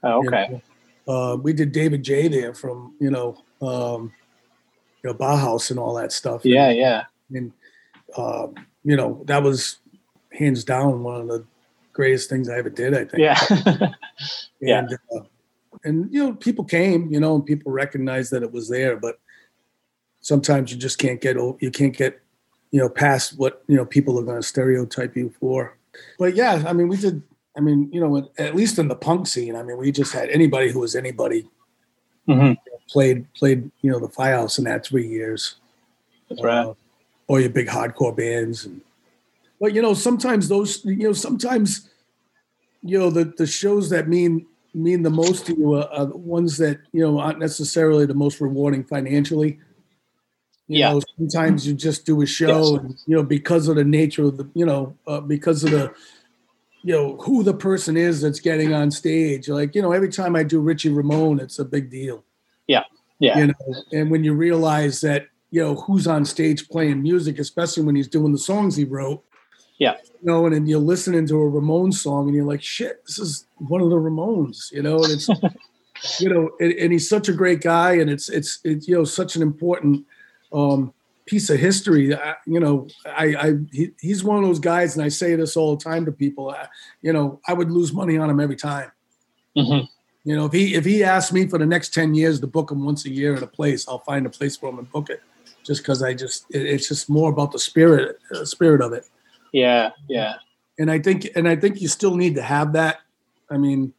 Oh, you okay, know. Uh, we did David J there from you know, um, you know Bauhaus and all that stuff. yeah, yeah, and uh, you know that was hands down one of the greatest things I ever did. I think. yeah, yeah. And, uh, and you know, people came, you know, and people recognized that it was there, but sometimes you just can't get you can't get you know past what you know people are going to stereotype you for. But yeah, I mean, we did. I mean, you know, at- least in the punk scene, I mean, we just had anybody who was anybody Mhm. played played you know the Firehouse in that three years. That's right. Uh, or your big hardcore bands. And, but you know, sometimes those, you know, sometimes, you know, the the shows that mean mean the most to you are, are the ones that you know aren't necessarily the most rewarding financially. You Yeah. know, sometimes you just do a show, Yes. and you know, because of the nature of the, you know, uh, because of the, you know, who the person is that's getting on stage. Like, you know, every time I do Richie Ramone, it's a big deal yeah, Yeah. you know and when you realize that you know who's on stage playing music especially when he's doing the songs he wrote Yeah. you know and then you're listening to a Ramones song and you're like shit this is one of the Ramones you know and it's you know and, and he's such a great guy and it's it's it's you know such an important um piece of history I- you know i i he, he's one of those guys and i say this all the time to people I, you know i would lose money on him every time Mhm. you know, if he if he asked me for the next ten years to book him once a year at a place, I'll find a place for him and book it. Just because I just it, it's just more about the spirit uh, spirit of it, yeah, yeah, and I think and I think you still need to have that. I mean,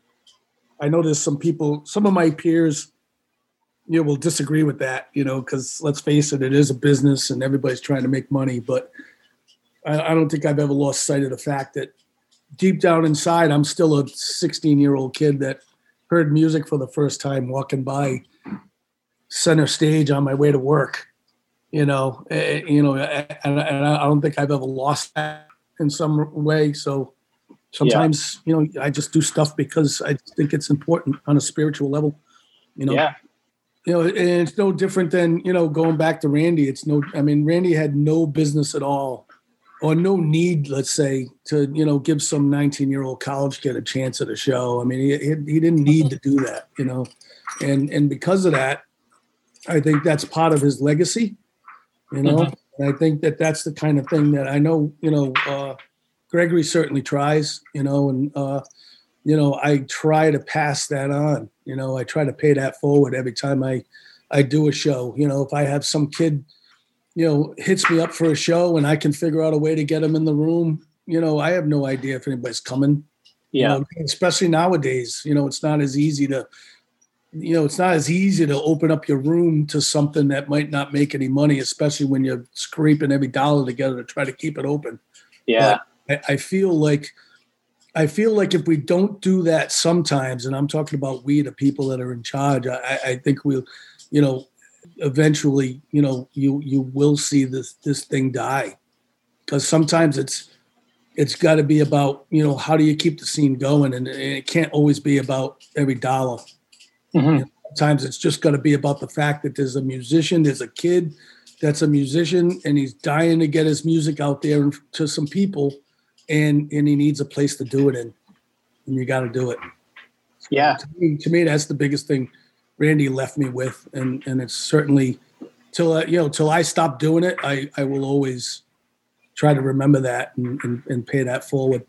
I know there's some people, some of my peers, you know, will disagree with that. You know, because let's face it, it is a business and everybody's trying to make money. But I, I don't think I've ever lost sight of the fact that deep down inside, I'm still a 16 year old kid that heard music for the first time walking by center stage on my way to work. You know, you know, and, and I don't think I've ever lost that in some way. So sometimes, you know, I just do stuff because I think it's important on a spiritual level. You know, yeah, you know, and it's no different than you know going back to Randy. It's no, I mean, Randy had no business at all, or no need, let's say, to you know give some 19 year old college kid a chance at a show. I mean, he he didn't need to do that, you know, and and because of that, I think that's part of his legacy. You know, And I think that that's the kind of thing that I know, you know, uh, Gregory certainly tries, you know, and, uh, you know, I try to pass that on, you know, I try to pay that forward every time I, I do a show. You know, if I have some kid, you know, hits me up for a show and I can figure out a way to get him in the room, you know, I have no idea if anybody's coming. Yeah. You know, especially nowadays, you know, it's not as easy to, you know, it's not as easy to open up your room to something that might not make any money, especially when you're scraping every dollar together to try to keep it open. Yeah. But I, I feel like I feel like if we don't do that sometimes, and I'm talking about we, the people that are in charge, I, I think we'll, you know, eventually, you know, you you will see this this thing die, because sometimes it's it's got to be about you know how do you keep the scene going, and, and it can't always be about every dollar. Mhm. Sometimes it's just got to be about the fact that there's a musician, there's a kid that's a musician, and he's dying to get his music out there to some people, and and he needs a place to do it in, and you got to do it. Yeah. To me, to me, that's the biggest thing Randy left me with, and and it's certainly till I, you know till I stop doing it, I I will always try to remember that and, and, and pay that forward.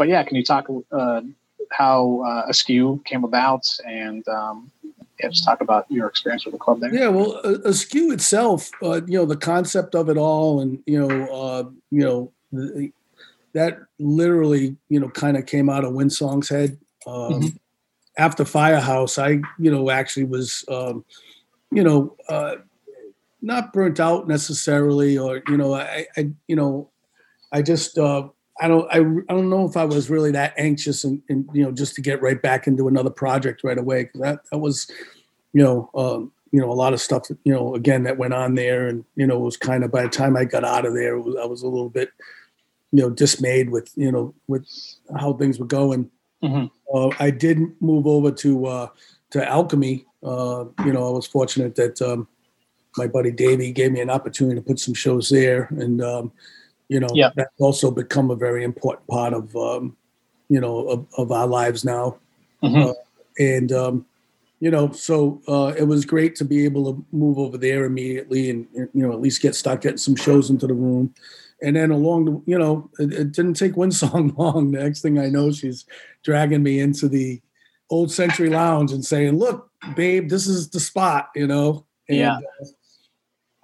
But yeah, can you talk uh, how uh, Askew came about and um, yeah, just talk about your experience with the club there? Yeah, well, Askew itself, uh, you know, the concept of it all, and you know, uh, you know, the, that literally, you know, kind of came out of Winsong's head. Um, Mhm. After Firehouse, I, you know, actually was, um, you know, uh, not burnt out necessarily, or you know, I, I you know, I just, uh, I don't, I, I don't know if I was really that anxious and, and you know, just to get right back into another project right away because that that was, you know, um, you know, a lot of stuff, that, you know, again that went on there, and you know, it was kind of by the time I got out of there, it was, I was a little bit, you know, dismayed with you know with how things were going. Mhm. Uh, I did move over to uh, to Alchemy. Uh, you know, I was fortunate that um, my buddy Davey gave me an opportunity to put some shows there, and um, you know, Yeah. that's also become a very important part of um, you know of, of our lives now Mhm. and um, you know, so uh, it was great to be able to move over there immediately, and you know, at least get start getting some shows into the room. And then along the, you know, it, it didn't take one song long. The next thing I know, she's dragging me into the Old Century Lounge and saying, "Look, babe, this is the spot," you know. And, Yeah. uh,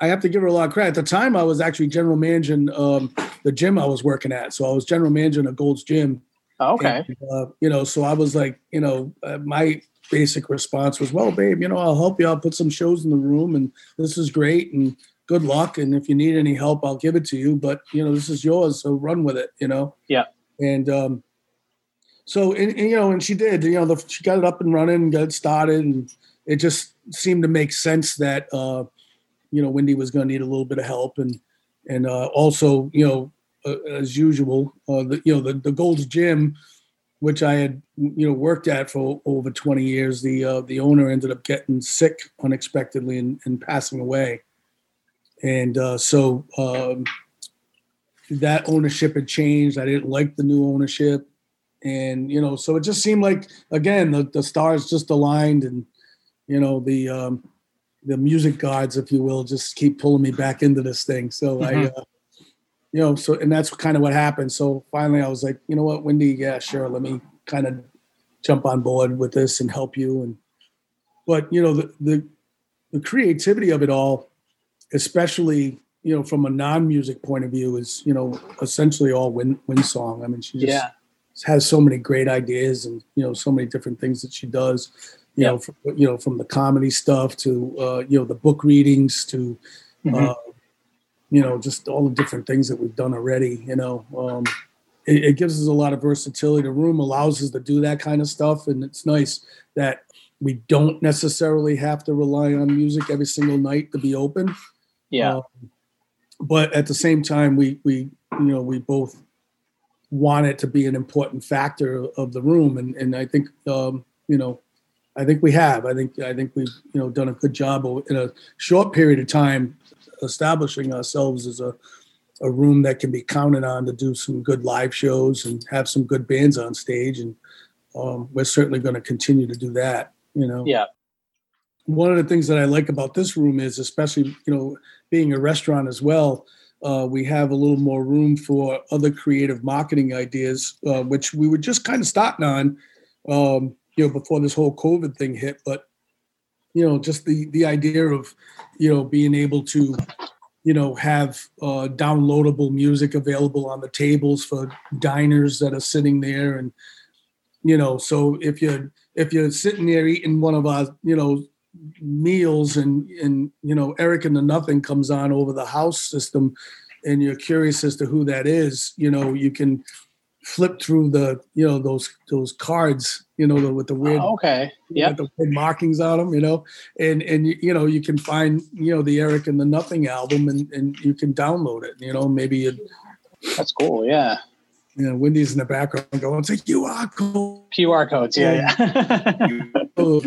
I have to give her a lot of credit. At the time, I was actually general managing um, the gym I was working at, so I was general managing a Gold's Gym. Oh, okay. And, uh, you know, so I was like, you know, uh, my basic response was, well, babe, you know, I'll help you. I'll put some shows in the room and this is great and good luck. And if you need any help, I'll give it to you. But, you know, this is yours. So run with it, you know? Yeah. And, um, so, and, and, you know, and she did, you know, the, she got it up and running got it started. And it just seemed to make sense that, uh, you know, Wendy was going to need a little bit of help. And, and, uh, also, you know, uh, as usual, uh, the, you know, the, the Gold's Gym, which I had, you know, worked at for over 20 years, the, uh, the owner ended up getting sick unexpectedly and, and passing away. And uh, so um, that ownership had changed. I didn't like the new ownership. And, you know, so it just seemed like, again, the, the stars just aligned and, you know, the, um, the music gods, if you will, just keep pulling me back into this thing. So I, Mhm. uh, you know, so and that's kind of what happened. So finally, I was like, you know what, Wendy, yeah, sure, let me kind of jump on board with this and help you. And but you know, the the, the creativity of it all, especially you know from a non-music point of view, is you know essentially all win win song. I mean, she just Yeah. has so many great ideas and you know so many different things that she does. You Yeah. know, from, you know, from the comedy stuff to uh, you know the book readings to Mhm. uh, you know, just all the different things that we've done already, you know. Um, it, it gives us a lot of versatility. The room allows us to do that kind of stuff. And it's nice that, we don't necessarily have to rely on music every single night to be open. Yeah. Um, but at the same time, we we you know we both want it to be an important factor of the room, and and I think um, you know I think we have. I think I think we've you know done a good job in a short period of time establishing ourselves as a a room that can be counted on to do some good live shows and have some good bands on stage, and um, we're certainly going to continue to do that. You know. Yeah. One of the things that I like about this room is, especially you know, being a restaurant as well, uh, we have a little more room for other creative marketing ideas, uh, which we were just kind of starting on. Um, you know, before this whole COVID thing hit. But you know, just the the idea of you know being able to you know have uh, downloadable music available on the tables for diners that are sitting there, and you know, so if you're if you're sitting there eating one of our you know meals and and you know Eric and the Nothing comes on over the house system and you're curious as to who that is you know you can flip through the you know those those cards you know the, with the weird oh, okay. yeah the weird markings on them you know? And and you know you can find you know the eric and the nothing album and and you can download it you know? Maybe it that's cool yeah. You know wendy's in the background going it's a qr code qr codes yeah, yeah. oh,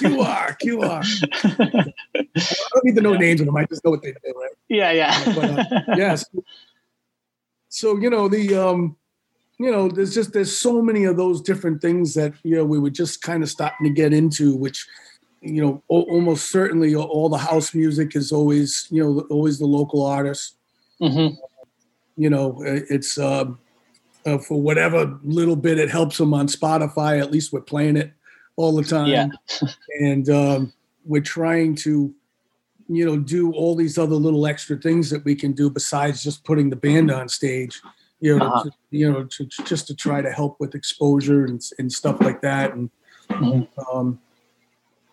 qr qr i don't need to know yeah. names of them i just know what they do right? Yeah yeah. But, uh, yes. So you know the um you know, there's just there's so many of those different things that you know we were just kind of starting to get into, which you know almost certainly all the house music is always you know always the local artists. Mm-hmm. You know, it's uh, uh, for whatever little bit it helps them on Spotify. At least we're playing it all the time, yeah. and um, we're trying to you know do all these other little extra things that we can do besides just putting the band on stage you know, uh-huh. to, you know, to, just to try to help with exposure and, and stuff like that. And mm-hmm. um,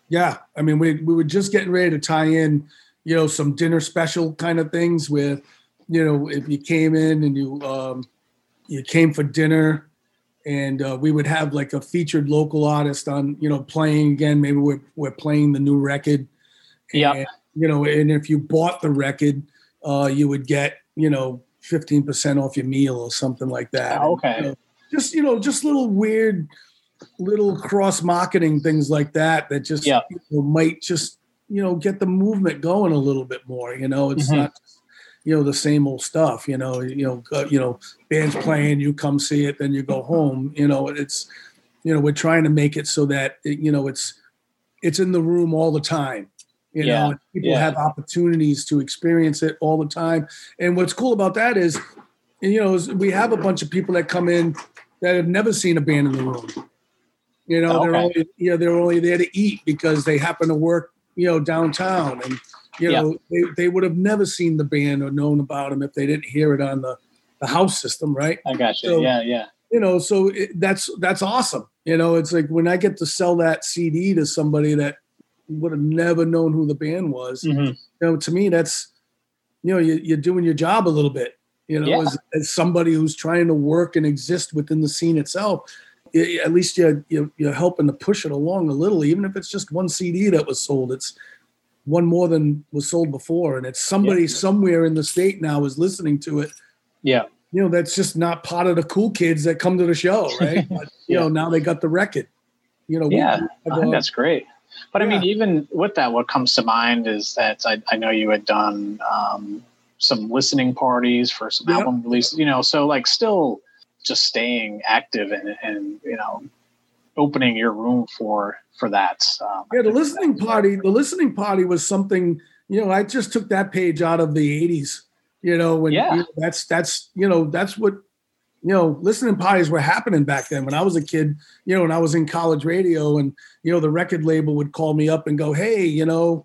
yeah, I mean, we we were just getting ready to tie in, you know, some dinner special kind of things with, you know, if you came in and you um, you came for dinner, and uh, we would have like a featured local artist on, you know, playing again. Maybe we're we're playing the new record. Yeah. You know, and if you bought the record, uh, you would get, you know, 15% off your meal or something like that. Oh, okay. And, you know, just, you know, just little weird, little cross marketing things like that that just yeah. might just, you know, get the movement going a little bit more. You know, it's mm-hmm. not, you know, the same old stuff. You know, you know, uh, you know, bands playing, you come see it, then you go home. You know, it's, you know, we're trying to make it so that it, you know it's, it's in the room all the time. You yeah. know, people yeah. have opportunities to experience it all the time. And what's cool about that is, you know, is we have a bunch of people that come in that have never seen a band in the room. You know, okay. they're only you know they're only there to eat because they happen to work you know downtown, and you know yeah. they, they would have never seen the band or known about them if they didn't hear it on the the house system, right? I got you. So, yeah, yeah. You know, so it, that's that's awesome. You know, it's like when I get to sell that CD to somebody that would have never known who the band was. Mm-hmm. You know, to me, that's you know, you, are doing your job a little bit. You know, yeah. as, as, somebody who's trying to work and exist within the scene itself, it, at least you're, you're, you're helping to push it along a little, even if it's just one CD that was sold. It's one more than was sold before, and it's somebody yeah. somewhere in the state now is listening to it. Yeah, you know, that's just not part of the cool kids that come to the show, right? but, you yeah. know, now they got the record. You know, yeah, we, I think that's great. But yeah. I mean, even with that, what comes to mind is that I, I know you had done um, some listening parties for some yep. album releases, you know, so like still just staying active and, and you know, opening your room for for that. Um, yeah, the listening party, the listening party was something. You know, I just took that page out of the '80s. You know, when yeah. You know, that's that's you know that's what you know, listening parties were happening back then when I was a kid, you know, when I was in college radio and, you know, the record label would call me up and go, Hey, you know,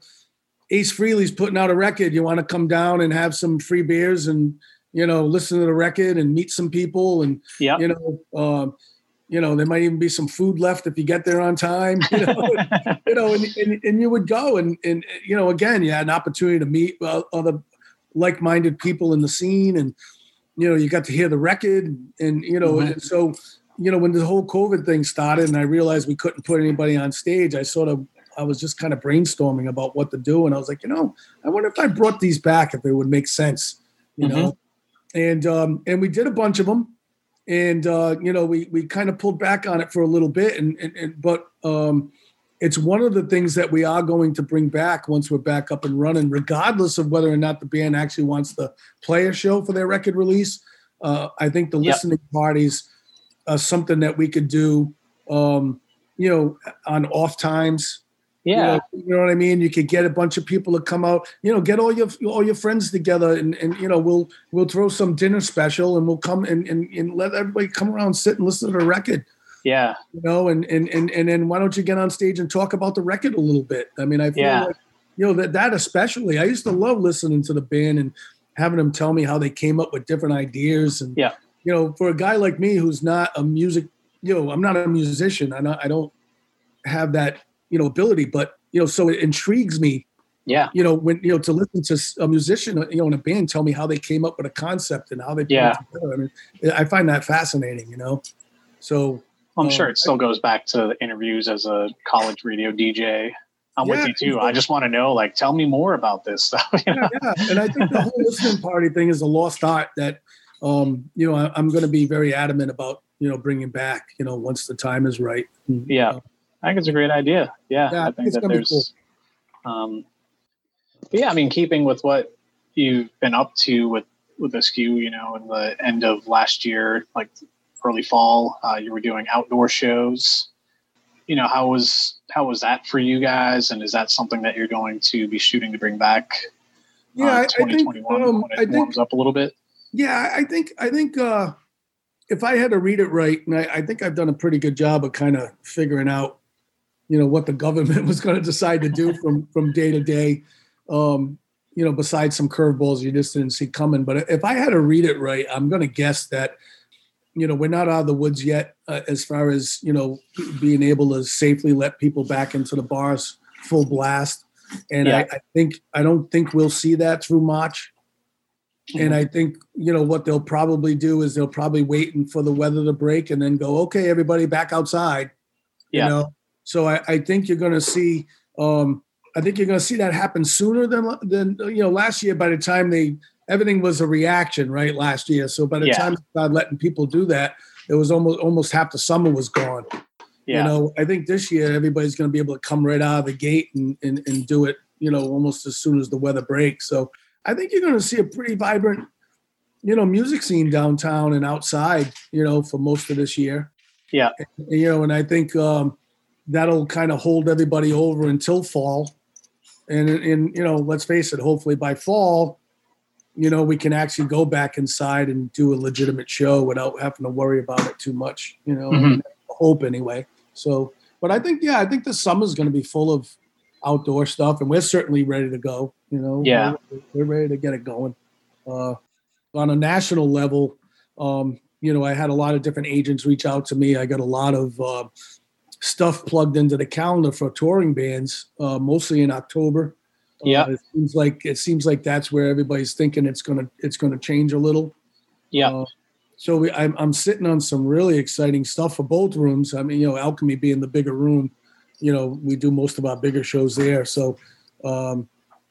Ace Frehley's putting out a record. You want to come down and have some free beers and, you know, listen to the record and meet some people. And, yeah. you know, um, you know, there might even be some food left if you get there on time, you know, you know, and, and, and, you would go and, and, you know, again, you had an opportunity to meet other like-minded people in the scene and, you know, you got to hear the record and, you know, mm-hmm. so, you know, when the whole COVID thing started and I realized we couldn't put anybody on stage, I sort of, I was just kind of brainstorming about what to do. And I was like, you know, I wonder if I brought these back, if it would make sense, you mm-hmm. know? And, um, and we did a bunch of them and, uh, you know, we, we kind of pulled back on it for a little bit and, and, and but, um, it's one of the things that we are going to bring back once we're back up and running, regardless of whether or not the band actually wants to play a show for their record release. Uh, I think the yep. listening parties are something that we could do, um, you know, on off times. Yeah, you know, you know, what I mean. You could get a bunch of people to come out. You know, get all your all your friends together, and and you know, we'll we'll throw some dinner special, and we'll come and and, and let everybody come around, sit and listen to the record yeah. You know, and and and and then why don't you get on stage and talk about the record a little bit? I mean, I feel yeah. like you know that that especially. I used to love listening to the band and having them tell me how they came up with different ideas and yeah. You know, for a guy like me who's not a music, you know, I'm not a musician. I not, I don't have that you know ability, but you know, so it intrigues me. Yeah. You know, when you know to listen to a musician, you know, in a band tell me how they came up with a concept and how they yeah. I mean, I find that fascinating. You know, so I'm um, sure it still goes back to interviews as a college radio DJ. I'm yeah, with you too. I just want to know, like, tell me more about this stuff. yeah, yeah, and I think the whole listening party thing is a lost art that, um, you know, I, am going to be very adamant about, you know, bringing back, you know, once the time is right. Yeah, uh, I think it's a great idea. Yeah, yeah I think that there's, cool. um, yeah, I mean, keeping with what you've been up to with with Askew, you know, in the end of last year, like early fall. Uh, you were doing outdoor shows. You know, how was how was that for you guys? And is that something that you're going to be shooting to bring back? Yeah, uh, 2021 I think, um, when it I warms think, up a little bit. Yeah, I think I think uh, if I had to read it right, and I, I think I've done a pretty good job of kind of figuring out, you know, what the government was going to decide to do from from day to day. Um, you know, besides some curveballs you just didn't see coming. But if I had to read it right, I'm going to guess that you know, we're not out of the woods yet uh, as far as, you know, being able to safely let people back into the bars full blast. And yeah. I, I, think, I don't think we'll see that through March. Mm-hmm. And I think, you know, what they'll probably do is they'll probably wait for the weather to break and then go, okay, everybody back outside. Yeah. You know, so I, I think you're going to see, um, I think you're going to see that happen sooner than, than, you know, last year by the time they everything was a reaction, right? Last year, so by the yeah. time started letting people do that, it was almost almost half the summer was gone. Yeah. You know, I think this year everybody's going to be able to come right out of the gate and, and and do it. You know, almost as soon as the weather breaks. So I think you're going to see a pretty vibrant, you know, music scene downtown and outside. You know, for most of this year. Yeah. And, you know, and I think um, that'll kind of hold everybody over until fall. And, and you know, let's face it, hopefully by fall, you know, we can actually go back inside and do a legitimate show without having to worry about it too much, you know, mm-hmm. hope anyway. So, but I think, yeah, I think the summer's going to be full of outdoor stuff and we're certainly ready to go, you know, yeah, we're, we're ready to get it going. Uh, on a national level, um, you know, I had a lot of different agents reach out to me. I got a lot of uh, stuff plugged into the calendar for touring bands, uh, mostly in October. Yeah, uh, it seems like it seems like that's where everybody's thinking it's gonna it's gonna change a little. Yeah. Uh, so we, I'm I'm sitting on some really exciting stuff for both rooms. I mean, you know, Alchemy being the bigger room, you know, we do most of our bigger shows there. So, um,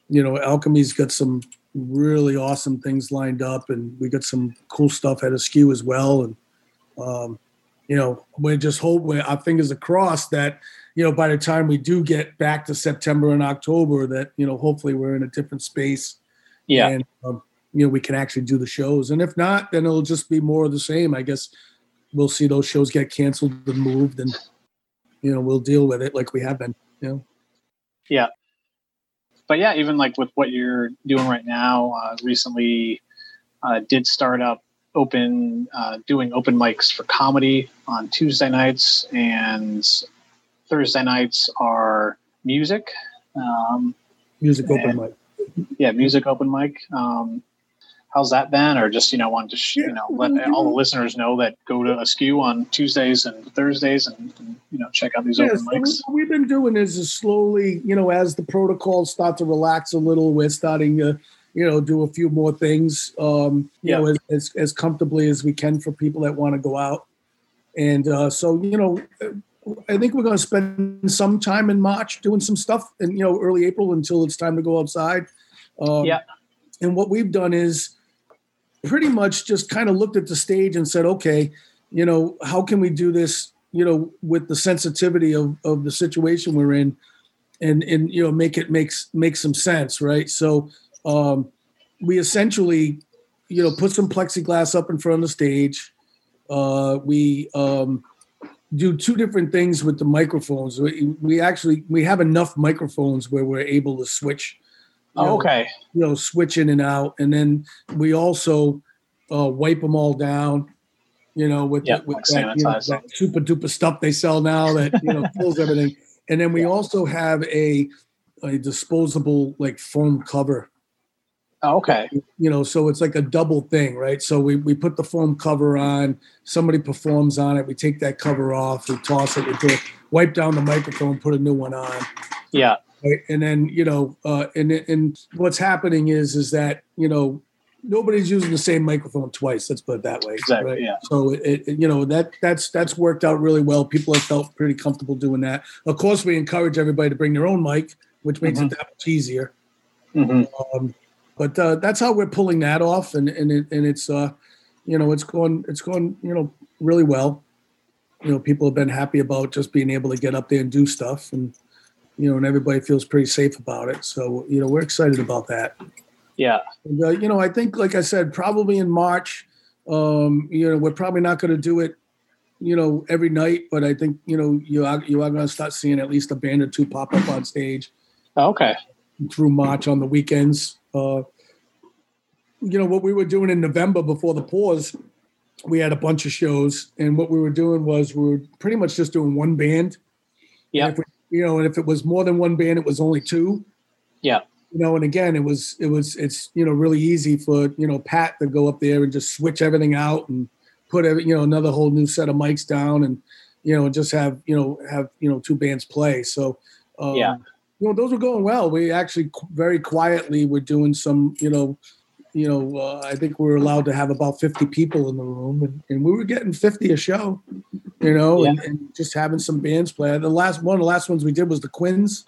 you know, Alchemy's got some really awesome things lined up, and we got some cool stuff at Askew as well. And um, you know, we just hope we our fingers are crossed that you know, by the time we do get back to September and October, that you know, hopefully we're in a different space. Yeah. And um, you know, we can actually do the shows. And if not, then it'll just be more of the same. I guess we'll see those shows get canceled and moved, and you know, we'll deal with it like we have been. You know. Yeah. But yeah, even like with what you're doing right now, uh, recently uh, did start up open uh, doing open mics for comedy on Tuesday nights and Thursday nights are music. Um, music open mic. Yeah, music open mic. Um, how's that been? Or just you know, want to sh- yeah, you know let all the listeners know that go to Askew on Tuesdays and Thursdays and, and you know check out these yeah, open so mics. What we've been doing is, is slowly, you know, as the protocols start to relax a little, we're starting to you know do a few more things um you yeah. know as, as, as comfortably as we can for people that want to go out And uh, so, you know, I think we're going to spend some time in March doing some stuff, and you know, early April until it's time to go outside. Um, yeah. And what we've done is pretty much just kind of looked at the stage and said, okay, you know, how can we do this, you know, with the sensitivity of, of the situation we're in and, and, you know, make it makes, make some sense. Right. So, um, we essentially, you know, put some plexiglass up in front of the stage. Uh, we, um, do two different things with the microphones. We, we actually, we have enough microphones where we're able to switch you know, okay. You know, switch in and out, and then we also uh, wipe them all down. You know, with, yep, with like that, you know, that, super duper stuff they sell now that you know kills everything. And then we also have a a disposable like foam cover. Oh, okay. You know, so it's like a double thing, right? So we, we put the foam cover on, somebody performs on it, we take that cover off, we toss it, we put, wipe down the microphone, put a new one on. Yeah. Right? And then you know, uh, and and what's happening is is that you know nobody's using the same microphone twice. Let's put it that way. Exactly. Right? Yeah. So it, it, you know that that's that's worked out really well. People have felt pretty comfortable doing that. Of course, we encourage everybody to bring their own mic, which makes mm-hmm. it that much easier. Mm-hmm. Um, but uh, that's how we're pulling that off, and and it, and it's uh, you know it's going it's going you know really well. You know, people have been happy about just being able to get up there and do stuff, and you know, and everybody feels pretty safe about it. So, you know, we're excited about that. Yeah. And, uh, you know, I think, like I said, probably in March, um, you know, we're probably not going to do it, you know, every night, but I think, you know, you are, you are going to start seeing at least a band or two pop up on stage. Okay. Through March on the weekends. Uh, you know, what we were doing in November before the pause, we had a bunch of shows, and what we were doing was we were pretty much just doing one band. Yeah you know, and if it was more than one band, it was only two. Yeah. You know, and again, it was it was it's you know really easy for you know Pat to go up there and just switch everything out and put every you know another whole new set of mics down and you know just have you know have you know two bands play. So um, yeah, you know those were going well. We actually very quietly were doing some you know you know, uh, I think we were allowed to have about 50 people in the room, and, and we were getting 50 a show, you know, yeah. and, and, just having some bands play. The last one, of the last ones we did was the Quins,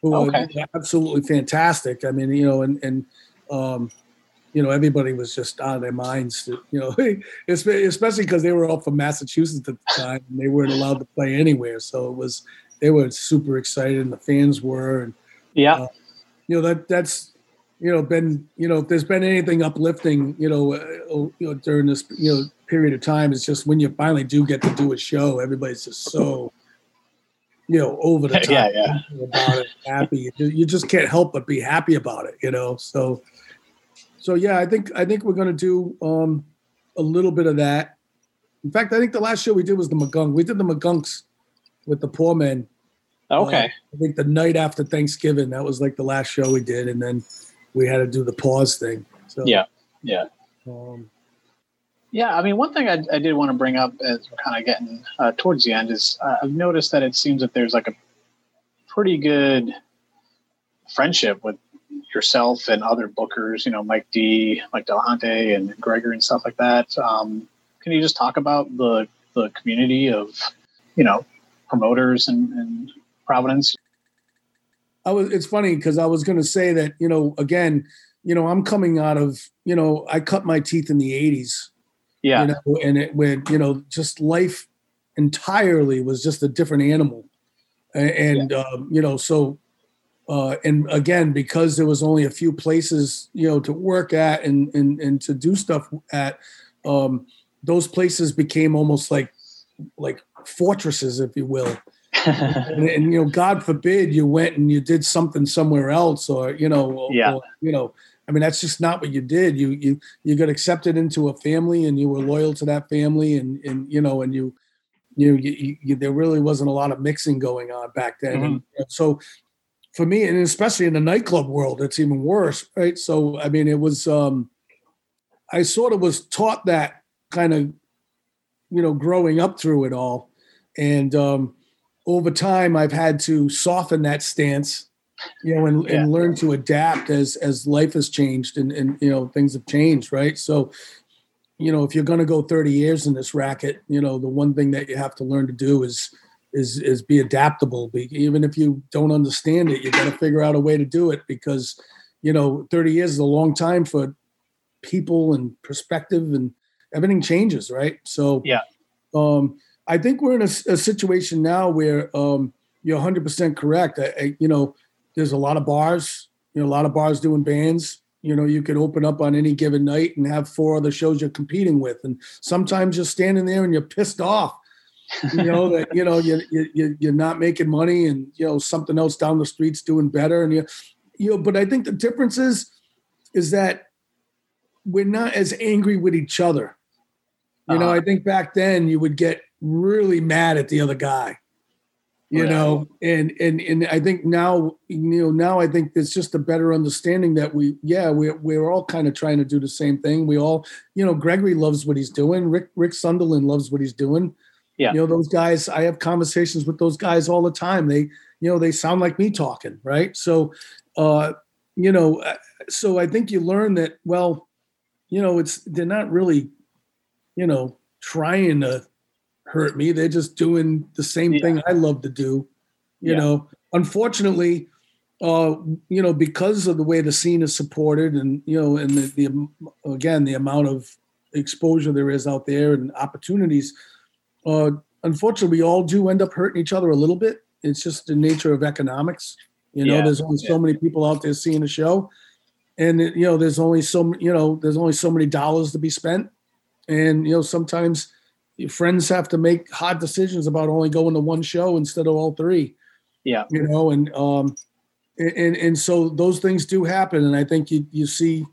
who okay. were absolutely fantastic. I mean, you know, and and um, you know, everybody was just out of their minds, to, you know, especially because they were all from Massachusetts at the time, and they weren't allowed to play anywhere. So it was they were super excited, and the fans were, and yeah, uh, you know that that's you know been you know if there's been anything uplifting you know, uh, oh, you know during this you know period of time it's just when you finally do get to do a show everybody's just so you know over the top yeah, yeah. about it happy. You just can't help but be happy about it you know? So so yeah i think i think we're going to do um a little bit of that. In fact i think the last show we did was the magunk. We did the magunks with the poor men okay uh, i think the night after thanksgiving that was like the last show we did and then we had to do the pause thing. So yeah, yeah, um, yeah. I mean, one thing I, I did want to bring up as we're kind of getting uh, towards the end is uh, I've noticed that it seems that there's like a pretty good friendship with yourself and other bookers. You know, Mike D, Mike Delahunty, and Gregor and stuff like that. Um, can you just talk about the the community of you know promoters and, and Providence? I was. It's funny because I was going to say that you know again, you know, I'm coming out of you know I cut my teeth in the '80s. Yeah. You know, and it when you know just life entirely was just a different animal, and, yeah. um, you know so. Uh, and again, because there was only a few places, you know, to work at and and, and to do stuff at, um, those places became almost like like fortresses, if you will and, and, you know, God forbid you went and you did something somewhere else, or you know, yeah. Or, you know, I mean, that's just not what you did. You you you got accepted into a family, and you were loyal to that family, and and you know, and you you, you, you there really wasn't a lot of mixing going on back then. Mm-hmm. And so for me, and especially in the nightclub world, it's even worse, right? So I mean, it was um, I sort of was taught that kind of, you know, growing up through it all, and um, over time I've had to soften that stance, you know, and, yeah. and learn to adapt as as life has changed and and you know things have changed, right? So, you know, if you're going to go 30 years in this racket, you know, the one thing that you have to learn to do is is is be adaptable. Be, even if you don't understand it, you got to figure out a way to do it because, you know, 30 years is a long time for people and perspective and everything changes, right? So yeah, um, I think we're in a, a situation now where um, you're 100 percent correct. I, I, you know, there's a lot of bars, you know, a lot of bars doing bands you know you could open up on any given night and have four other shows you're competing with and sometimes you're standing there and you're pissed off you know that you know you, you you're not making money and you know something else down the street's doing better and you you know but i think the difference is is that we're not as angry with each other you uh-huh. know i think back then you would get really mad at the other guy you right. know? And and and i think now you know now i think there's just a better understanding that we yeah we're, we're all kind of trying to do the same thing. We all you know gregory loves what he's doing. Rick rick sunderland loves what he's doing. Yeah. You know those guys i have conversations with those guys all the time. They you know they sound like me talking right? So uh you know uh, so i think you learn that well you know it's they're not really you know trying to hurt me. They're just doing the same yeah. thing I love to do. You yeah. know, unfortunately, uh, you know, because of the way the scene is supported, and you know, and the, the again the amount of exposure there is out there and opportunities, uh, unfortunately, we all do end up hurting each other a little bit. It's just the nature of economics. You know, yeah. there's only so many people out there seeing a show, and you know, there's only so you know, there's only so many dollars to be spent, and you know, sometimes your friends have to make hard decisions about only going to one show instead of all three. Yeah. You know, and um and and so those things do happen. And I think you you see,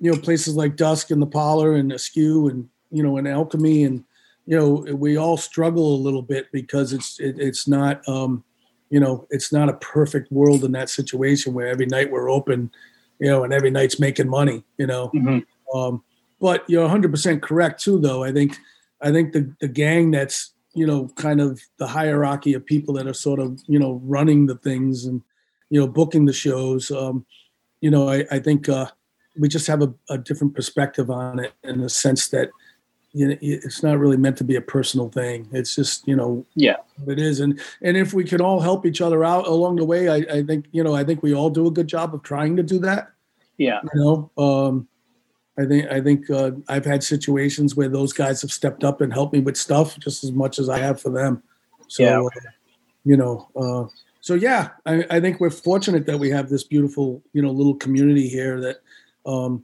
you know, places like Dusk and the Parlor and Askew and you know and Alchemy and you know we all struggle a little bit because it's it, it's not um you know it's not a perfect world in that situation where every night we're open you know and every night's making money you know mm-hmm. um but you're 100% correct too though i think I think the the gang that's you know kind of the hierarchy of people that are sort of you know running the things and you know booking the shows. Um, you know, I, I think uh, we just have a, a different perspective on it in the sense that you know, it's not really meant to be a personal thing. It's just, you know, yeah, it is. And, and if we can all help each other out along the way, I, I think, you know, I think we all do a good job of trying to do that. Yeah. You know, um, I think I think uh, I've had situations where those guys have stepped up and helped me with stuff just as much as I have for them. So, yeah. uh, you know, uh, so yeah, I, I, think we're fortunate that we have this beautiful, you know, little community here that, um,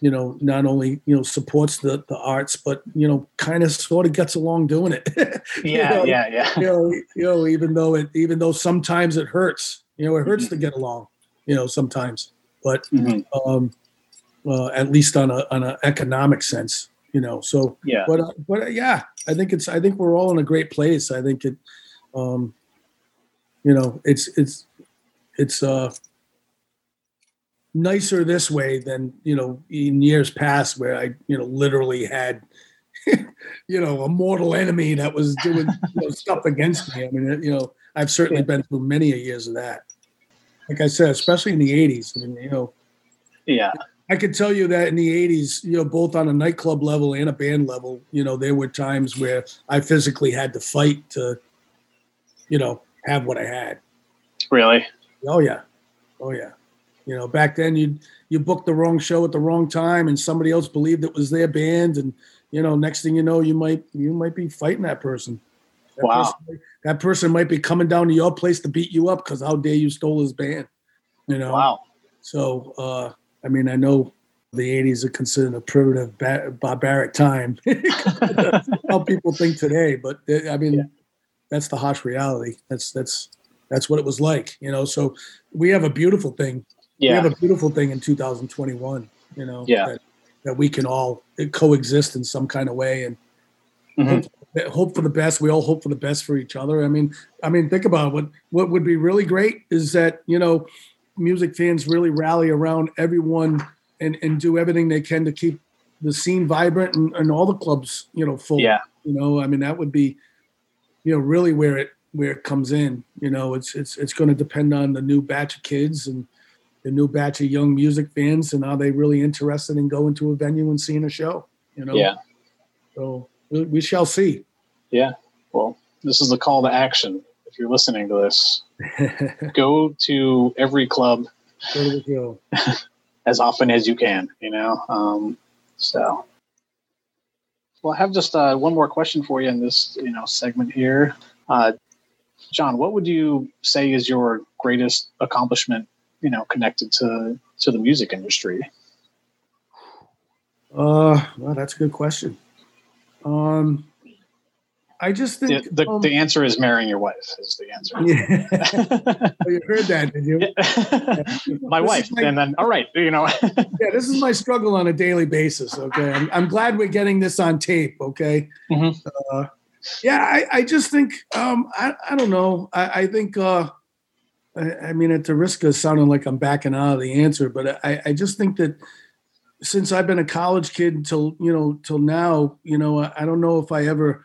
you know, not only you know supports the the arts, but you know, kind of sort of gets along doing it. yeah, know, yeah, yeah. You know, you know, even though it even though sometimes it hurts, you know, it hurts mm-hmm. to get along, you know, sometimes, but. Mm-hmm. Um, uh, at least on a on an economic sense, you know. So yeah, but uh, but uh, yeah, I think it's I think we're all in a great place. I think it, um, you know, it's it's it's uh nicer this way than you know in years past where I you know literally had you know a mortal enemy that was doing you know, stuff against me. I mean, you know, I've certainly been through many years of that. Like I said, especially in the '80s. I mean, you know, yeah, I can tell you that in the 80s, you know, both on a nightclub level and a band level, you know, there were times where I physically had to fight to, you know, have what I had. Really? Oh yeah. Oh yeah. You know, back then you you booked the wrong show at the wrong time and somebody else believed it was their band and you know, next thing you know, you might you might be fighting that person. That wow. Person, that person might be coming down to your place to beat you up because how dare you stole his band. You know. Wow. So uh I mean, I know the 80s are considered a primitive, barbaric time. how people think today, but uh, I mean, yeah. that's the harsh reality. That's that's that's what it was like, you know. So we have a beautiful thing. Yeah. We have a beautiful thing in 2021. You know, yeah. that, that we can all coexist in some kind of way and mm-hmm. hope, hope, for the best. We all hope for the best for each other. I mean, I mean, think about it. what what would be really great is that you know music fans really rally around everyone and, and do everything they can to keep the scene vibrant and, and all the clubs, you know, full. Yeah. You know, I mean, that would be, you know, really where it where it comes in. You know, it's it's it's going to depend on the new batch of kids and the new batch of young music fans and are they really interested in going to a venue and seeing a show. You know. Yeah. So we we shall see. Yeah. Well, this is the call to action. If you're listening to this, go to every club Go to as often as you can. You know. Um, so. Well, I have just uh, one more question for you in this, you know, segment here. Uh, John, what would you say is your greatest accomplishment, you know, connected to to the music industry? Uh, well, that's a good question. Um, I just The, think the, um, the answer is marrying your wife. Is the answer. yeah. Oh, you heard that, did you? my This wife, my- and then all right, you know. yeah, this is my struggle on a daily basis. Okay, I'm, I'm glad we're getting this on tape. Okay, Mhm. uh, yeah, I, I just think um, I, I don't know. I, I think uh, I, I mean at the risk of sounding like I'm backing out of the answer, but I, I just think that since I've been a college kid till you know till now, you know, I, I don't know if I ever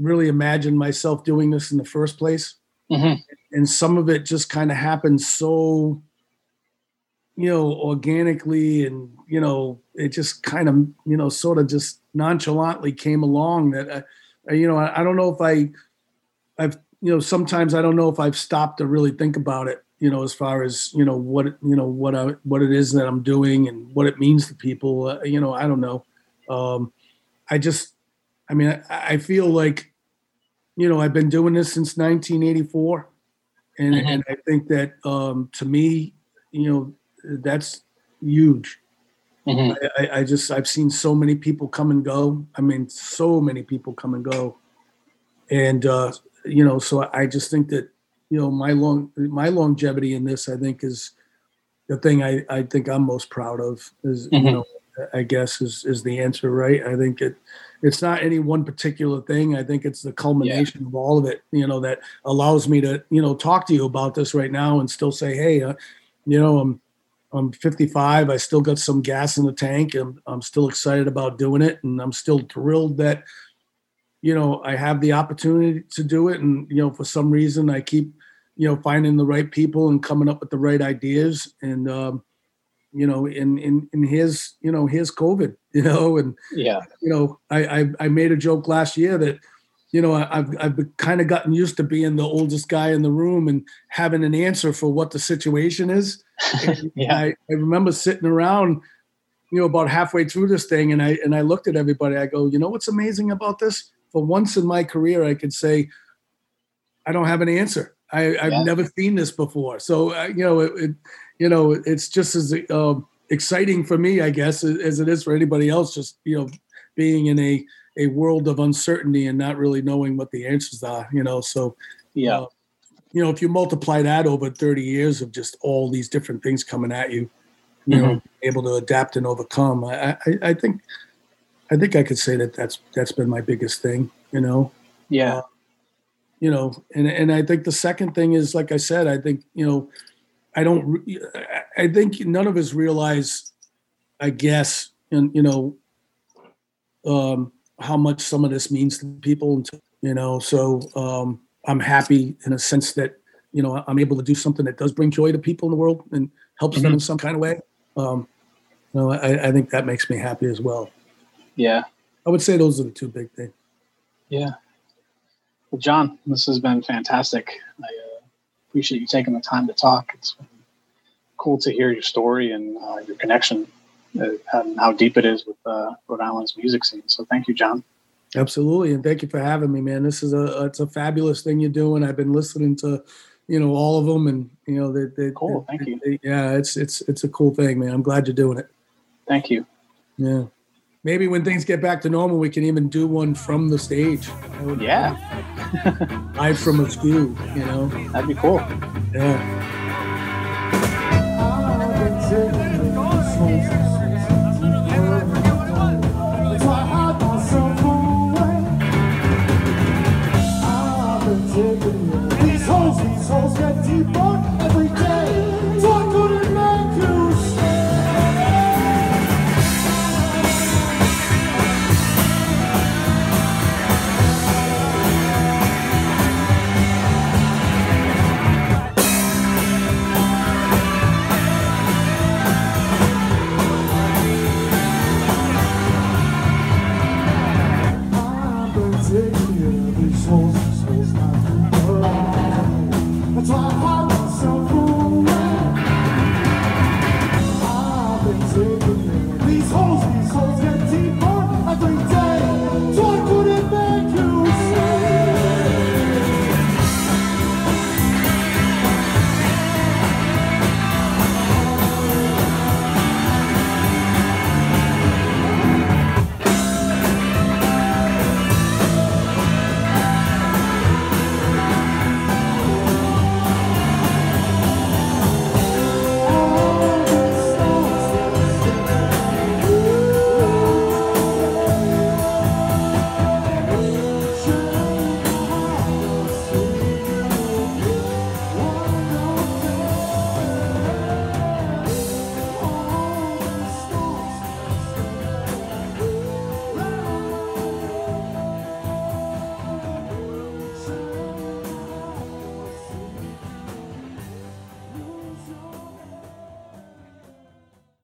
really imagined myself doing this in the first place Mhm. and some of it just kind of happened so you know organically and you know it just kind of you know sort of just nonchalantly came along that I, I you know I, I don't know if i i've you know sometimes i don't know if i've stopped to really think about it you know as far as you know what you know what i what it is that i'm doing and what it means to people uh, you know i don't know um i just i mean i, I feel like you know i've been doing this since 1984 and Mhm. and I think that um, to me, you know, that's huge. Mhm. I, I, just I've seen so many people come and go. I mean, so many people come and go, and uh, you know, so I just think that you know my long my longevity in this, I think, is the thing I, I think I'm most proud of. Is Mhm. you know, I guess is is the answer, right? I think it it's not any one particular thing. I think it's the culmination of all of it, you know, that allows me to, you know, talk to you about this right now and still say, hey, uh, you know, I'm I'm 55. I still got some gas in the tank. I'm I'm still excited about doing it, and I'm still thrilled that, you know, I have the opportunity to do it. And you know, for some reason, I keep, you know, finding the right people and coming up with the right ideas. And um, you know, in in in his, you know, his COVID, you know, and Yeah. you know, I, I I made a joke last year that, you know, I- I've I've kind of gotten used to being the oldest guy in the room and having an answer for what the situation is. Yeah. I, I remember sitting around, you know, about halfway through this thing, and I and I looked at everybody. I go, you know, what's amazing about this? For once in my career, I could say, I don't have an answer. I, I've Yeah. never seen this before. So uh, you know, it, it you know, it's just as um, exciting for me, I guess, as, it is for anybody else. Just you know, being in a a world of uncertainty and not really knowing what the answers are. You know, so Yeah. uh, you know, if you multiply that over 30 years of just all these different things coming at you, you know, able to adapt and overcome, I, I, I think, I think I could say that that's that's been my biggest thing. You know, Yeah. you know, and and I think the second thing is, like I said, I think you know, I don't, I think none of us realize, I guess, and you know, um, how much some of this means to people, and you know, so um, I'm happy in a sense that you know I'm able to do something that does bring joy to people in the world and helps them in some kind of way. Um, you know, I, I think that makes me happy as well. Yeah. I would say those are the two big things. Yeah. Well, John, this has been fantastic. I uh, appreciate you taking the time to talk. It's cool to hear your story and uh, your connection uh, and how deep it is with uh, Rhode Island's music scene. So thank you, John. Absolutely, and thank you for having me, man. This is a it's a fabulous thing you're doing. I've been listening to, you know, all of them, and you know, they, they, Cool, they- thank you. they- yeah, it's it's it's a cool thing, man. I'm glad you're doing it. Thank you. Yeah, maybe when things get back to normal, we can even do one from the stage. That would be Yeah, live from Askew, you know. that'd be cool. Yeah.